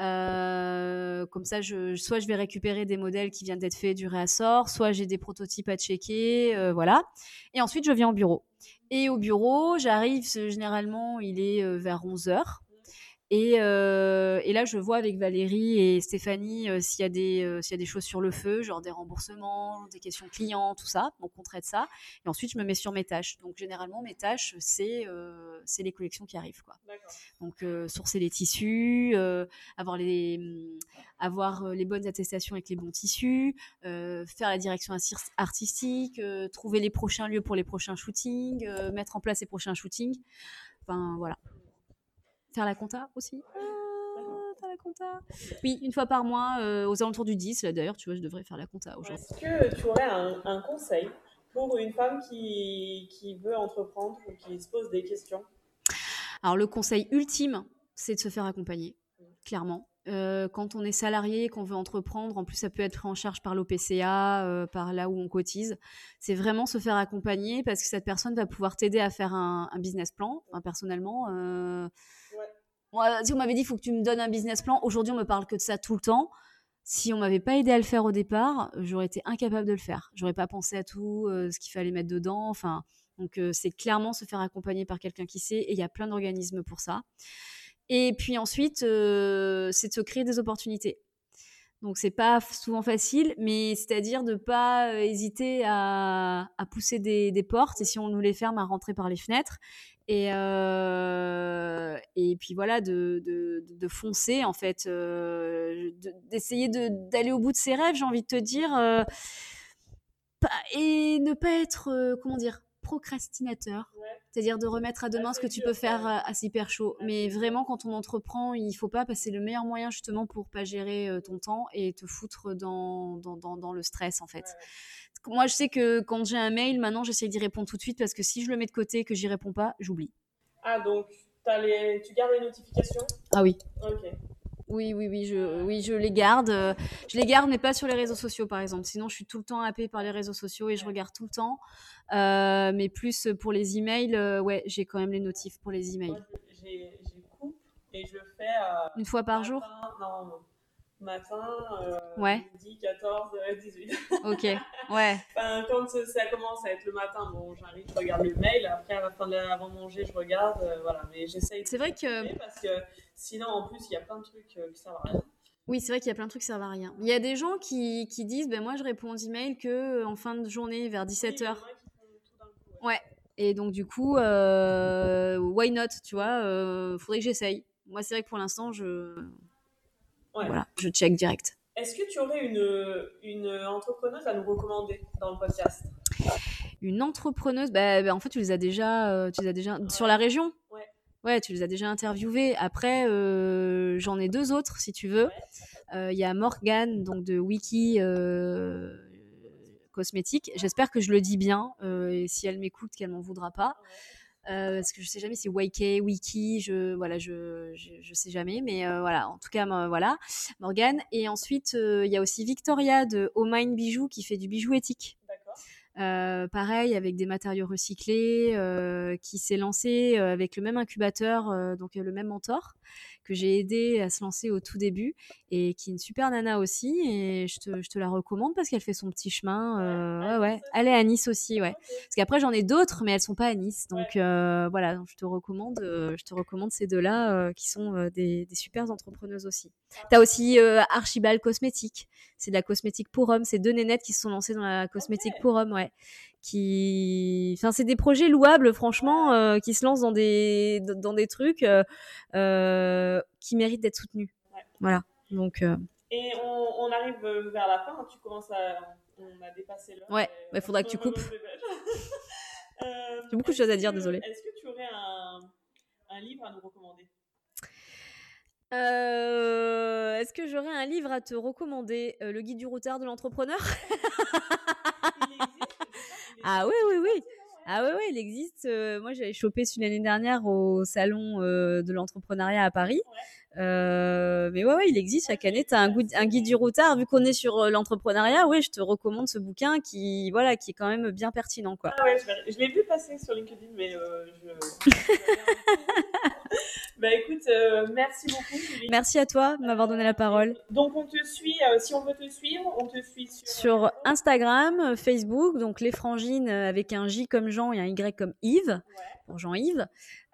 Euh, comme ça, je, soit je vais récupérer des modèles qui viennent d'être faits du réassort, soit j'ai des prototypes à checker, euh, voilà. Et ensuite, je viens au bureau. Et au bureau, j'arrive, généralement, il est euh, vers 11h. Et, euh, et là, je vois avec Valérie et Stéphanie euh, s'il y, a des, euh, s'il y a des choses sur le feu, genre des remboursements, des questions clients, tout ça. Donc, on traite ça. Et ensuite, je me mets sur mes tâches. Donc, généralement, mes tâches, c'est, euh, c'est les collections qui arrivent. Quoi. D'accord. Donc, euh, sourcer les tissus, euh, avoir, les, hum, avoir les bonnes attestations avec les bons tissus, euh, faire la direction artistique, euh, trouver les prochains lieux pour les prochains shootings, euh, mettre en place les prochains shootings. Enfin, voilà. Faire la compta aussi? Ah, faire la compta. Oui, une fois par mois, euh, aux alentours du 10. Là, D'ailleurs, tu vois, je devrais faire la compta aujourd'hui. Est-ce que tu aurais un, un conseil pour une femme qui, qui veut entreprendre ou qui se pose des questions? Alors le conseil ultime, c'est de se faire accompagner, clairement. Euh, quand on est salarié, qu'on veut entreprendre, en plus ça peut être pris en charge par l'OPCA, euh, par là où on cotise, c'est vraiment se faire accompagner parce que cette personne va pouvoir t'aider à faire un, un business plan. Enfin, personnellement, euh. Moi, si on m'avait dit faut que tu me donnes un business plan, aujourd'hui on me parle que de ça tout le temps. Si on m'avait pas aidé à le faire au départ, j'aurais été incapable de le faire. J'aurais pas pensé à tout euh, ce qu'il fallait mettre dedans. Enfin, donc euh, c'est clairement se faire accompagner par quelqu'un qui sait, et il y a plein d'organismes pour ça. Et puis ensuite, euh, c'est de se créer des opportunités. Donc c'est pas souvent facile, mais c'est-à-dire de pas euh, hésiter à, pousser des portes, et si on nous les ferme, à rentrer par les fenêtres. Et, euh, et puis voilà, de, de, de foncer en fait, euh, de- d'essayer de- d'aller au bout de ses rêves, j'ai envie de te dire, euh, et ne pas être, comment dire, procrastinateur. Ouais. C'est-à-dire de remettre à demain ce que tu peux faire euh, à hyper chaud. Mais vraiment, quand on entreprend, il faut pas passer le meilleur moyen justement pour pas gérer ton temps et te foutre dans, dans, dans, dans le stress en fait. Moi, je sais que quand j'ai un mail, maintenant, j'essaie d'y répondre tout de suite parce que si je le mets de côté et que j'y réponds pas, j'oublie. Ah, donc les... tu gardes les notifications? Ah oui. Ok. Oui, oui, oui, je, oui, je les garde. euh, Je les garde, mais pas sur les réseaux sociaux, par exemple. Sinon, je suis tout le temps happée par les réseaux sociaux et je regarde tout le temps. Euh, mais plus pour les emails, euh, ouais, j'ai quand même les notifs pour les emails. J'ai coupe et je fais. euh, Une fois par jour? matin, Non, matin, euh, Ouais. midi, 14, euh, 18. Ok, ouais. Enfin, quand euh, ça commence à être le matin, bon, j'arrive, je regarde le mail. Après, à la fin de la- avant de manger, je regarde. euh, voilà, mais j'essaye. C'est vrai que- Parce que sinon, en plus, il y a plein de trucs euh, qui servent à rien. Oui, c'est vrai qu'il y a plein de trucs qui servent à rien. Il y a des gens qui, qui disent, ben moi, je réponds aux emails que euh, en fin de journée, vers Oui, il y en 17h. a qui font tout d'un coup, ouais. Ouais. Et donc, du coup, euh, why not, tu vois euh, Faudrait que j'essaye. Moi, c'est vrai que pour l'instant, je... Ouais. Voilà, je check direct. Est-ce que tu aurais une, une entrepreneuse à nous recommander dans le podcast? Une entrepreneuse, bah, bah, en fait, tu les as déjà, euh, tu les as déjà sur la région? Ouais. Ouais, tu les as déjà interviewées. Après, euh, j'en ai deux autres, si tu veux. Euh, Il y a Morgane, donc de Wiki Cosmétique. J'espère que je le dis bien. et si elle m'écoute, qu'elle m'en voudra pas. Euh, parce que je sais jamais si YK, Wiki, je voilà, je, je, je sais jamais, mais euh, voilà, en tout cas voilà, Morgane. Et ensuite euh, il y a aussi Victoria de Oh Mine Bijoux qui fait du bijou éthique. Euh, pareil avec des matériaux recyclés, euh, qui s'est lancé euh, avec le même incubateur, euh, donc le même mentor que j'ai aidé à se lancer au tout début et qui est une super nana aussi et je te, je te la recommande parce qu'elle fait son petit chemin. euh, ouais, ouais. Elle est à Nice aussi, ouais. Parce qu'après j'en ai d'autres, mais elles sont pas à Nice, donc euh, voilà. Donc je te recommande, euh, je te recommande ces deux-là qui sont des, des super entrepreneuses aussi. T'as aussi euh, Archibald Cosmétique, c'est de la cosmétique pour hommes. C'est deux nénettes qui se sont lancées dans la cosmétique Ok. pour hommes, ouais. Qui, enfin, c'est des projets louables, franchement, euh, qui se lancent dans des dans des trucs euh, euh, qui méritent d'être soutenus. Ouais. Voilà. Donc euh, Et on, on arrive vers la fin, hein, tu commences à. On a dépassé l'heure. Ouais, bah, faudra que tu coupes. Euh, J'ai beaucoup de choses à dire, désolée. Est-ce que tu aurais un, un livre à nous recommander? Est-ce que j'aurais un livre à te recommander? Le guide du routard de l'entrepreneur Il existe, je sais pas, il est Ah oui, oui, oui. ouais. Ah ouais, ouais, il existe. Euh, moi, j'avais chopé celui l'année dernière au salon euh, de l'entrepreneuriat à Paris. Euh, mais ouais, ouais, il existe. Chaque année, tu as un, goût- un guide du routard. Vu qu'on est sur euh, l'entrepreneuriat, oui, je te recommande ce bouquin qui, voilà, qui est quand même bien pertinent, quoi. Ah ouais, je, je l'ai vu passer sur LinkedIn, mais je. bah écoute, euh, merci beaucoup. Julie. Merci à toi de m'avoir donné la parole. Donc on te suit, euh, si on veut te suivre, on te suit sur. Sur Instagram, euh, Facebook, donc les frangines euh, avec un J comme Jean et un Y comme Yves, Ouais. pour Jean-Yves.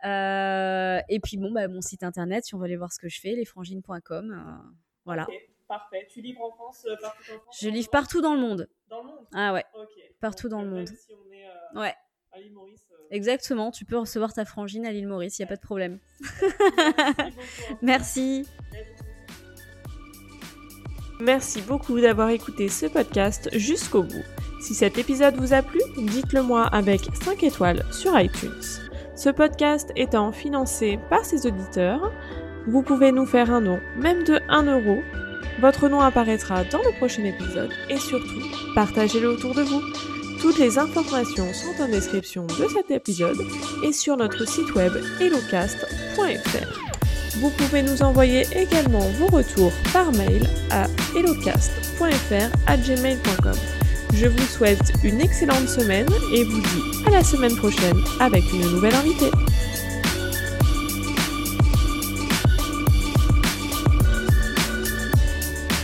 Euh, et puis bon, bah, mon site internet, si on veut aller voir ce que je fais, lesfrangines.com. euh, voilà. Parfait. Tu livres en France, euh, partout en France Je livre partout dans le monde. Dans le monde? Ah ouais. Partout Donc, dans le euh, monde. Même si on est euh, ouais, à l'île Maurice. euh, exactement. Tu peux recevoir ta frangine à l'île Maurice, il n'y a pas de problème. Merci. Merci beaucoup d'avoir écouté ce podcast jusqu'au bout. Si cet épisode vous a plu, dites-le moi avec 5 étoiles sur iTunes. Ce podcast étant financé par ses auditeurs, vous pouvez nous faire un don, même de 1 euro. Votre nom apparaîtra dans le prochain épisode et surtout, partagez-le autour de vous. Toutes les informations sont en description de cet épisode et sur notre site web hellocast.fr. Vous pouvez nous envoyer également vos retours par mail à hellocast.fr@gmail.com. Je vous souhaite une excellente semaine et vous dis à la semaine prochaine avec une nouvelle invitée.